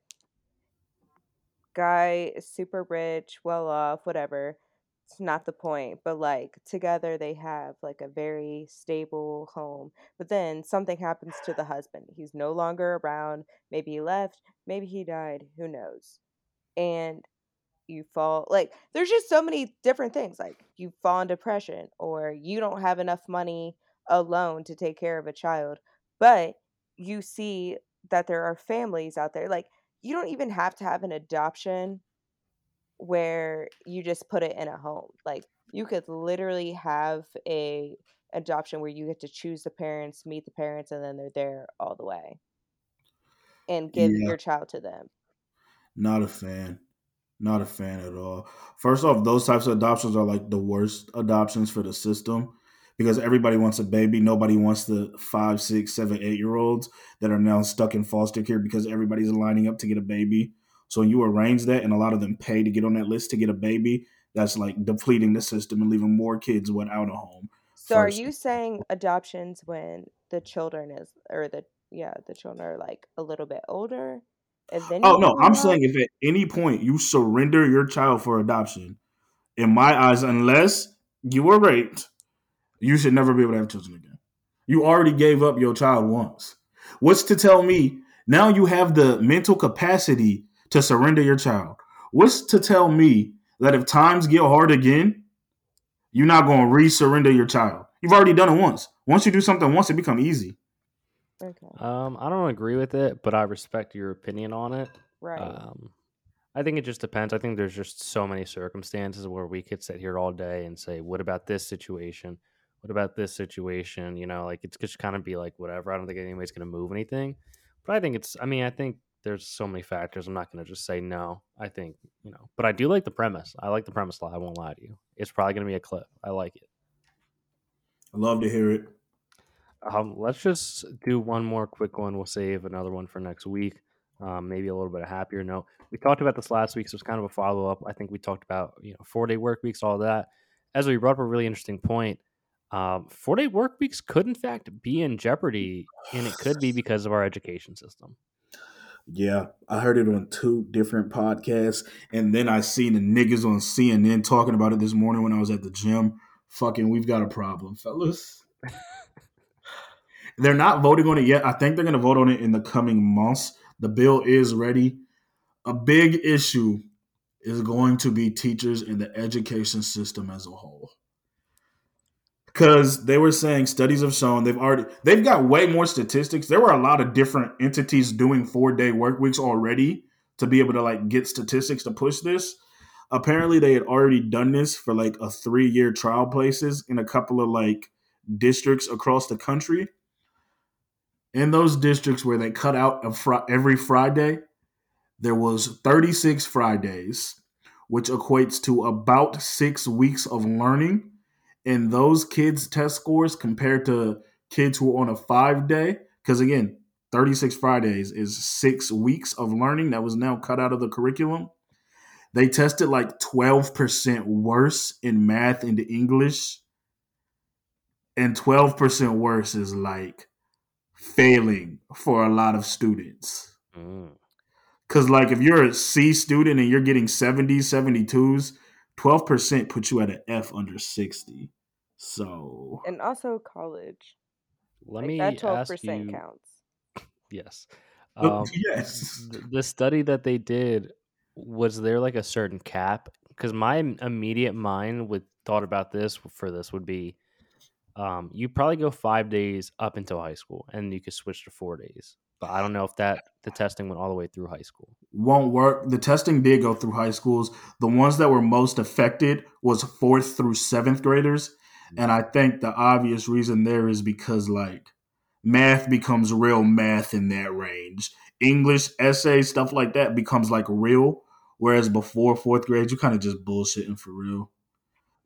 Guy is super rich, well off, whatever. It's not the point, but like together they have like a very stable home. But then something happens to the husband. He's no longer around. Maybe he left, maybe he died, who knows. And you fall like there's just so many different things like you fall in depression or you don't have enough money alone to take care of a child but you see that there are families out there like you don't even have to have an adoption where you just put it in a home like you could literally have a adoption where you get to choose the parents meet the parents and then they're there all the way and give Yeah, your child to them not a fan. Not a fan at all. First off, those types of adoptions are like the worst adoptions for the system because everybody wants a baby. Nobody wants the five, six, seven, eight year olds that are now stuck in foster care because everybody's lining up to get a baby. So when you arrange that and a lot of them pay to get on that list to get a baby, that's like depleting the system and leaving more kids without a home. So are you saying adoptions when the children is or the yeah, the children are like a little bit older and then oh no, I'm saying if at any point you surrender your child for adoption, in my eyes, unless you were raped, you should never be able to have children again. You already gave up your child once. What's to tell me now you have the mental capacity to surrender your child? What's to tell me that if times get hard again, you're not going to re-surrender your child? You've already done it once. Once you do something once, it become easy. Okay. Um, I don't agree with it, but I respect your opinion on it. Right. Um, I think it just depends. I think there's just so many circumstances where we could sit here all day and say, "What about this situation? What about this situation?" You know, like it's just kind of be like whatever. I don't think anybody's going to move anything, but I think it's. I mean, I think there's so many factors. I'm not going to just say no. I think you know, but I do like the premise. I like the premise. a lot, I won't lie to you. It's probably going to be a clip. I like it. I love to hear it. Um, let's just do one more quick one. We'll save another one for next week. Um, maybe a little bit of happier note. We talked about this last week, so it's kind of a follow up. I think we talked about you know four day work weeks, all that. As we brought up a really interesting point, um, four day work weeks could in fact be in jeopardy, and it could be because of our education system. Yeah, I heard it on two different podcasts, and then I seen the niggas on CNN talking about it this morning when I was at the gym. Fucking, we've got a problem, fellas. They're not voting on it yet. I think they're going to vote on it in the coming months. The bill is ready. A big issue is going to be teachers in the education system as a whole. Because they were saying studies have shown they've already they've got way more statistics. There were a lot of different entities doing four day work weeks already to be able to like get statistics to push this. Apparently, they had already done this for like a three year trial places in a couple of like districts across the country in those districts where they cut out fr- every Friday, there was 36 Fridays, which equates to about six weeks of learning. And those kids' test scores compared to kids who are on a five day, because again, 36 Fridays is six weeks of learning that was now cut out of the curriculum. They tested like 12% worse in math and English. And 12% worse is like failing for a lot of students. Mm. Because, like, if you're a C student and you're getting 70s, 72s, 12% puts you at an F under 60. So, and also college. Let like me that twelve percent you. counts. Yes. Oh, Um, yes. the study that they did was there like a certain cap? Because my immediate mind would thought about this for this would be, um, you probably go five days up until high school, and you could switch to four days. But I don't know if that the testing went all the way through high school. Won't work. The testing did go through high schools. The ones that were most affected was fourth through seventh graders. And I think the obvious reason there is because, like, math becomes real math in that range. English, essay, stuff like that becomes like real. Whereas before fourth grade, you kind of just bullshitting for real.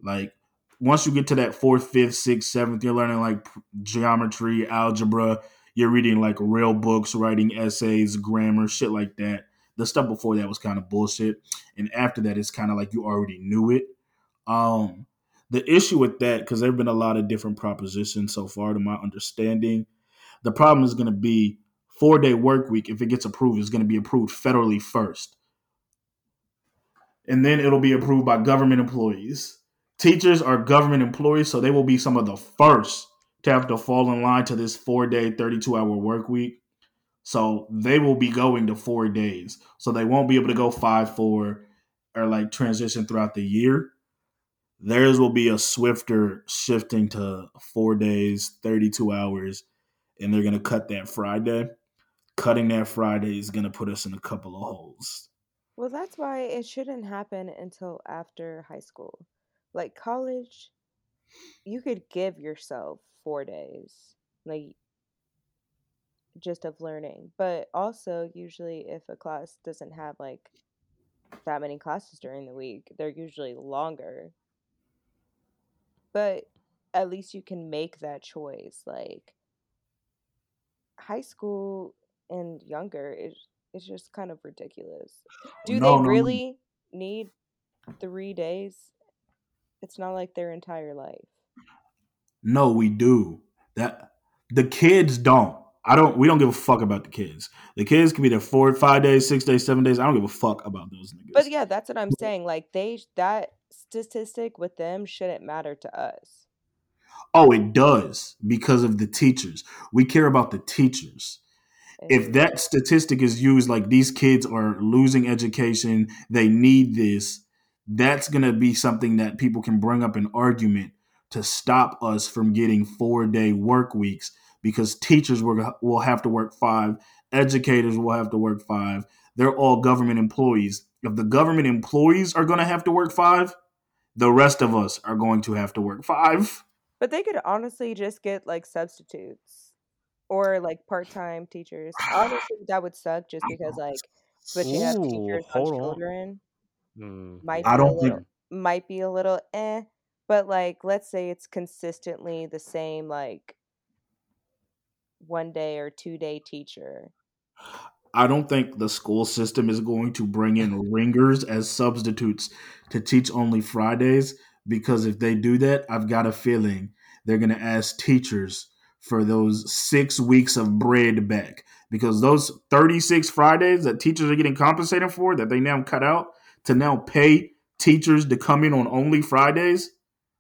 Like once you get to that fourth, fifth, sixth, seventh, you're learning like geometry, algebra. You're reading like real books, writing essays, grammar, shit like that. The stuff before that was kind of bullshit, and after that, it's kind of like you already knew it. Um, the issue with that, because there have been a lot of different propositions so far, to my understanding, the problem is going to be four day work week. If it gets approved, is going to be approved federally first, and then it'll be approved by government employees. Teachers are government employees, so they will be some of the first to have to fall in line to this four day, 32 hour work week. So they will be going to four days. So they won't be able to go five, four, or like transition throughout the year, theirs will be a swifter shifting to four days, 32 hours, and they're going to cut that Friday. Cutting that Friday is going to put us in a couple of holes. Well, that's why it shouldn't happen until after high school. Like college, you could give yourself four days, like just of learning. But also, usually, if a class doesn't have like that many classes during the week, they're usually longer. But at least you can make that choice. Like high school and younger is it's just kind of ridiculous. Do No, they no. really need three days? It's not like their entire life. No, we do. That the kids don't. I don't. We don't give a fuck about the kids. The kids can be there four, five days, six days, seven days. I don't give a fuck about those niggas. But yeah, that's what I'm saying. Like they that statistic with them shouldn't matter to us. Oh, it does because of the teachers. We care about the teachers. If that statistic is used like these kids are losing education, they need this, that's going to be something that people can bring up an argument to stop us from getting four day work weeks because teachers will, will have to work five, educators will have to work five. They're all government employees. If the government employees are going to have to work five, the rest of us are going to have to work five. but they could honestly just get like substitutes or like part time teachers. Honestly, that would suck just because like switching up Ooh, teachers on hold on. Children Hmm. might I be a don't think might be a little eh. But like let's say it's consistently the same like one day or two day teacher. I don't think the school system is going to bring in ringers as substitutes to teach only Fridays because if they do that, I've got a feeling they're going to ask teachers for those six weeks of bread back because those 36 Fridays that teachers are getting compensated for that they now cut out to now pay teachers to come in on only Fridays,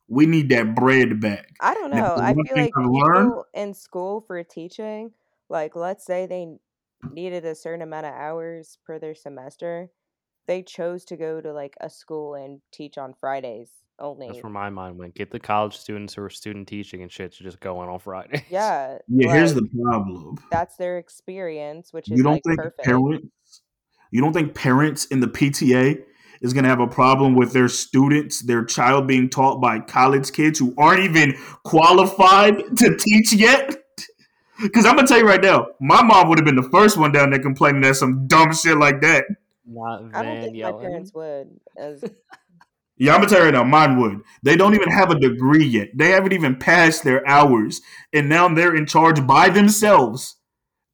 we need that bread back. I don't know. I feel like I've learned, people in school for teaching, like let's say they needed a certain amount of hours per their semester, they chose to go to like a school and teach on Fridays only. That's where my mind went. Get the college students who are student teaching and shit to just go in on Fridays. Yeah, yeah, here's the problem. that's their experience, which You don't like think perfect. parents you don't think parents in the PTA is going to have a problem with their students, their child being taught by college kids who aren't even qualified to teach yet? Because I'm gonna tell you right now, my mom would have been the first one down there complaining that some dumb shit like that. Not I don't Van think my parents would. As Yeah, I'm gonna tell you right now, mine would. They don't even have a degree yet. They haven't even passed their hours, and now they're in charge by themselves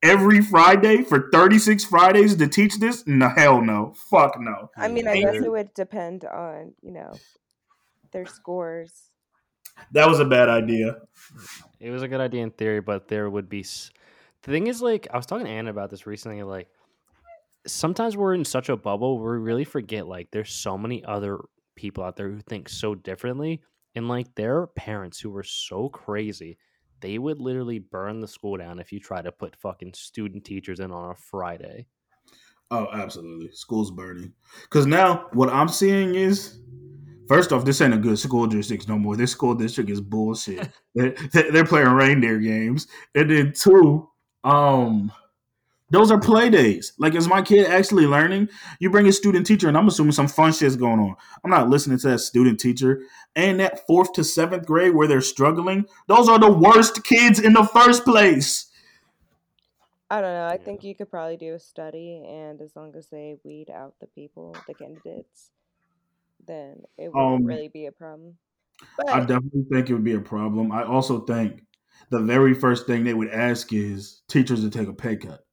every Friday for 36 Fridays to teach this. No, hell no, fuck no. I mean, I guess it would depend on you know their scores. That was a bad idea. It was a good idea in theory, but there would be. The thing is, like, I was talking to Anna about this recently. Like, sometimes we're in such a bubble where we really forget, like, there's so many other people out there who think so differently. And, like, there are parents who are so crazy. They would literally burn the school down if you try to put fucking student teachers in on a Friday. Oh, absolutely. School's burning. Because now what I'm seeing is, first off, this ain't a good school district no more. This school district is bullshit. they're, they're playing reindeer games. And then two, um, those are play days. Like, is my kid actually learning? You bring a student teacher, and I'm assuming some fun shit's going on. I'm not listening to that student teacher. And that fourth to seventh grade where they're struggling, those are the worst kids in the first place. I don't know. I think you could probably do a study, and as long as they weed out the people, the candidates, then it wouldn't Um, really be a problem. I definitely think it would be a problem. I also think the very first thing they would ask is teachers to take a pay cut.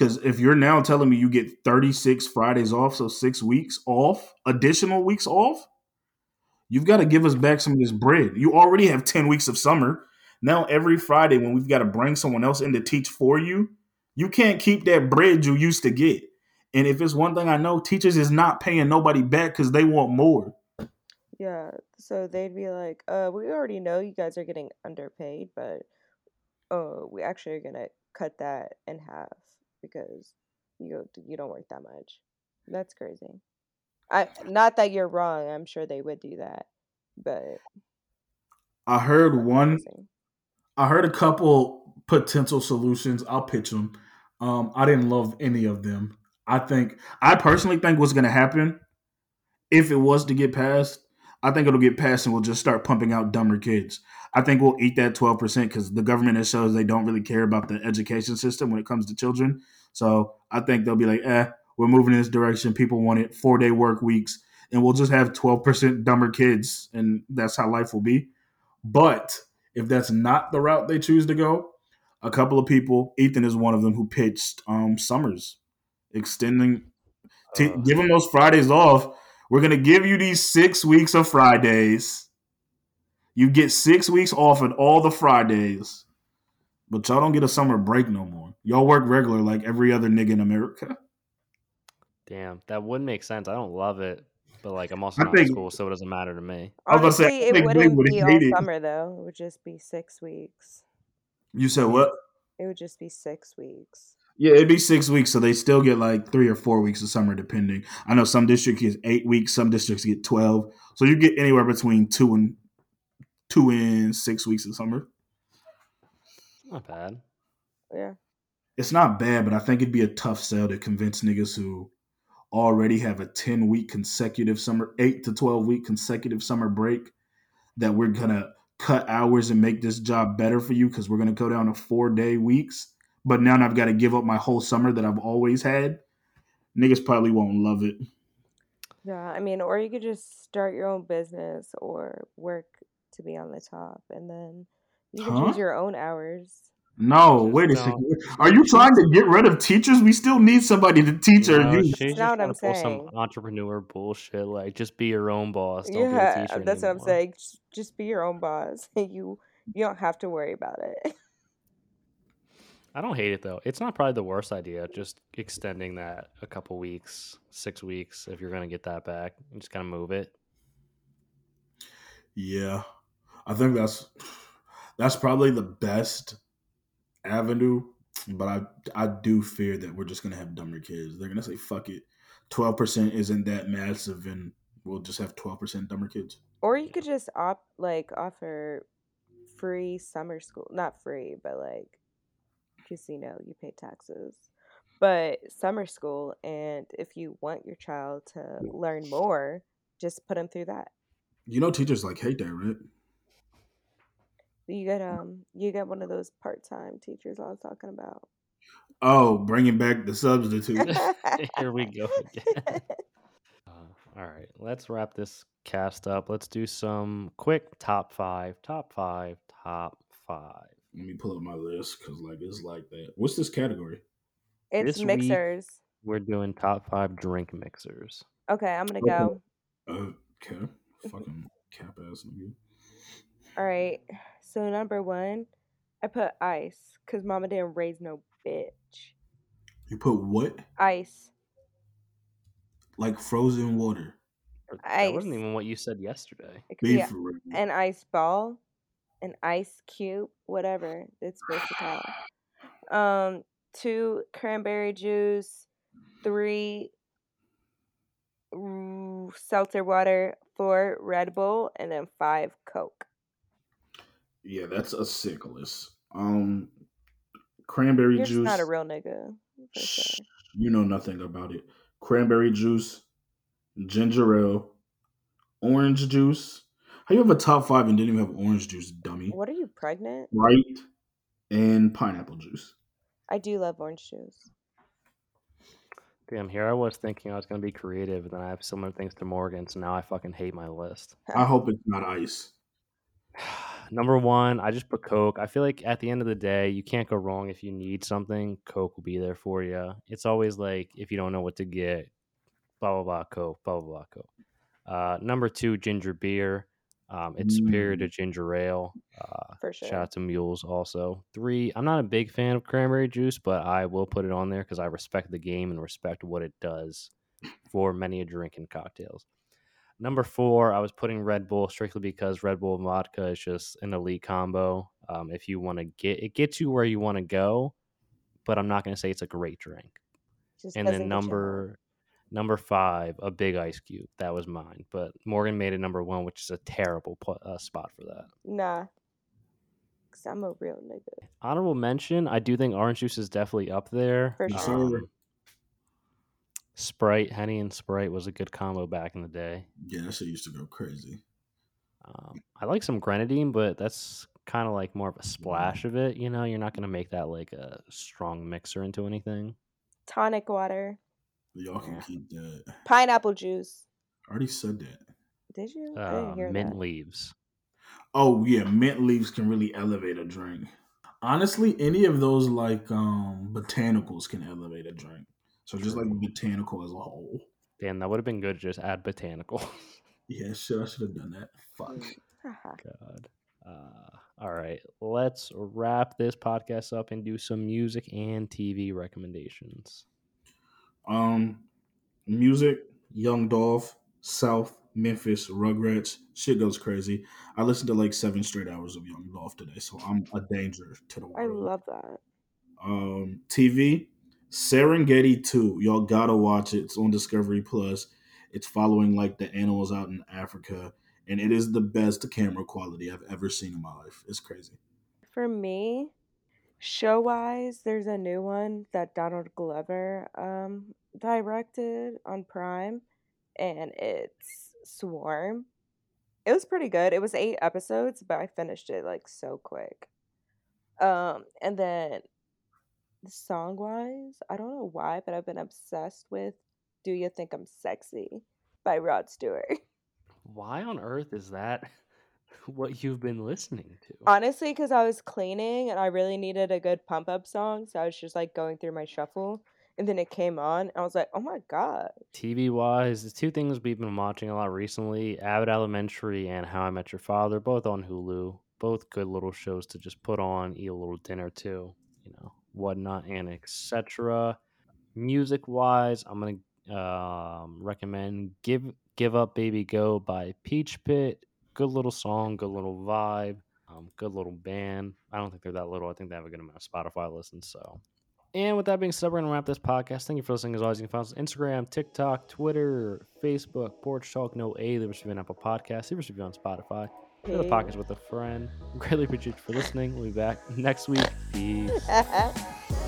Because if you're now telling me you get 36 Fridays off, so six weeks off, additional weeks off, you've got to give us back some of this bread. You already have 10 weeks of summer. Now, every Friday, when we've got to bring someone else in to teach for you, you can't keep that bread you used to get. And if it's one thing I know, teachers is not paying nobody back because they want more. yeah, so they'd be like, "Uh, we already know you guys are getting underpaid, but oh, we actually are gonna cut that in half because you you don't work that much." That's crazy. I not that you're wrong. I'm sure they would do that, but I heard one. I heard a couple potential solutions. I'll pitch them. Um, I didn't love any of them. I think I personally think what's going to happen if it was to get passed. I think it'll get passed and we'll just start pumping out dumber kids. I think we'll eat that twelve percent because the government has shows they don't really care about the education system when it comes to children. So I think they'll be like, eh, we're moving in this direction. People want it four day work weeks, and we'll just have twelve percent dumber kids, and that's how life will be. But if that's not the route they choose to go, a couple of people, Ethan is one of them, who pitched um, summers, extending, t- Ugh. give them those Fridays off. We're gonna give you these six weeks of Fridays. You get six weeks off at all the Fridays, but y'all don't get a summer break no more. Y'all work regular like every other nigga in America. Damn, that would make sense. I don't love it, but like I'm also I not in school, so it doesn't matter to me. I was about to say, Honestly, it wouldn't would be all it. summer though. It would just be six weeks. You said what? It would just be six weeks. Yeah, it'd be six weeks, so they still get like three or four weeks of summer, depending. I know some districts get eight weeks, some districts get twelve, so you get anywhere between two and two and six weeks of summer. Not bad. Yeah. It's not bad, but I think it'd be a tough sell to convince niggas who already have a ten week consecutive summer, eight to twelve week consecutive summer break, that we're gonna cut hours and make this job better for you because we're gonna go down to four day weeks. But now I've got to give up my whole summer that I've always had. Niggas probably won't love it. Yeah, I mean, or you could just start your own business or work to be on the top, and then you can Huh? choose your own hours. No, Just wait a don't- second. Are you trying to get rid of teachers? We still need somebody to teach our No, youth. she's That's not what I'm to pull some entrepreneur bullshit. Like, just be your own boss. Don't be a yeah, teacher that's what I'm saying. Just, just be your own boss. you you don't have to worry about it. I don't hate it though. It's not probably the worst idea. Just extending that a couple weeks, six weeks, if you're gonna get that back. You just kind of move it. Yeah, I think that's that's probably the best avenue. But I I do fear that we're just gonna have dumber kids. They're gonna say fuck it. Twelve percent isn't that massive, and we'll just have twelve percent dumber kids. or you could just opt like offer free summer school. Not free, but like because you know you pay taxes. But summer school, and if you want your child to learn more, just put them through that. You know, teachers like hate that, right? You get um, you get one of those part time teachers I was talking about. Oh, bringing back the substitute. Here we go again. Uh, all right, let's wrap this cast up. Let's do some quick top five, top five, top five. Let me pull up my list because like it's like that. What's this category? It's This week- mixers. We're doing top five drink mixers. Okay, I'm gonna Okay. go. Okay, fucking cap ass nigga. All right. So number one, I put ice because Mama didn't raise no bitch. You put what? Ice. Like frozen water. Or- That wasn't even what you said yesterday. It be Be a- for real. an ice ball, an ice cube, whatever it's supposed to call. Um, two cranberry juice, three seltzer water, four Red Bull, and then five Coke. Yeah, that's a sick list. Um, cranberry You're juice. not a real nigga. For sure. You know nothing about it. Cranberry juice, ginger ale, orange juice. How you have a top five and didn't even have orange juice, dummy? What are you pregnant? Right? And pineapple juice. I do love orange juice. Damn, here I was thinking I was gonna be creative, and then I have similar things to Morgan, so now I fucking hate my list. I hope it's not ice. Number one, I just put Coke. I feel like at the end of the day, you can't go wrong if you need something. Coke will be there for you. It's always like if you don't know what to get, blah blah blah, Coke, blah blah blah, Coke. Uh, number two, ginger beer. Um, it's superior to ginger ale. Uh, For sure. Shout out to Mules also. Three, I'm not a big fan of cranberry juice, but I will put it on there because I respect the game and respect what it does for many a drink and cocktails. Number four, I was putting Red Bull strictly because Red Bull and vodka is just an elite combo. Um, if you want to get it, gets you where you want to go, but I'm not going to say it's a great drink. Just And then number Number five, a big ice cube. That was mine. But Morgan made it number one, which is a terrible pl- uh, spot for that. Nah. Cause I'm a real nigga. Honorable mention, I do think orange juice is definitely up there. For sure. sir. Sprite, Henny, and Sprite was a good combo back in the day. Yeah, that shit used to go crazy. Um, I like some grenadine, but that's kind of like more of a splash of it. You know, you're not going to make that like a strong mixer into anything. Tonic water. Y'all can Yeah. keep that. Pineapple juice. I already said that. Did you? I Uh, didn't hear mint that. leaves. Oh yeah, mint leaves can really elevate a drink. Honestly, any of those like um botanicals can elevate a drink. So just like botanical as a whole. Damn, that would have been good to just add botanical. Yeah, shit, I should have done that. Fuck. Mm. God. Uh, all right, let's wrap this podcast up and do some music and TV recommendations. Um, music, Young Dolph, South, Memphis, Rugrats, shit goes crazy. I listened to like seven straight hours of Young Dolph today, so I'm a danger to the world. I love that. um, TV, Serengeti 2. Y'all gotta watch it. It's on Discovery Plus. It's following like the animals out in Africa, and it is the best camera quality I've ever seen in my life. It's crazy. For me, show wise, there's a new one that Donald Glover um directed on Prime and it's Swarm. It was pretty good. It was 8 episodes, but I finished it like so quick. Um and then song wise, I don't know why, but I've been obsessed with Do You Think I'm Sexy by Rod Stewart. Why on earth is that what you've been listening to? Honestly, because I was cleaning and I really needed a good pump up song. So I was just like going through my shuffle. And then it came on. And I was like, oh my God. TV wise, the two things we've been watching a lot recently Abbott Elementary and How I Met Your Father, both on Hulu. Both good little shows to just put on, eat a little dinner too, whatnot, and etc. Music wise, I'm to um, recommend Give Give Up Baby Go by Peach Pit. Good little song, good little vibe, um, good little band. I don't think they're that little. I think they have a good amount of Spotify listens. So, and with that being said, we're to wrap this podcast. Thank you for listening. As always, you can find us on Instagram, TikTok, Twitter, Facebook, Porch Talk, No A, Leave us review on Apple Podcasts, leave us review on Spotify. Share the Peace. podcast with a friend. Greatly appreciate you for listening. We'll be back next week. Peace. Peace.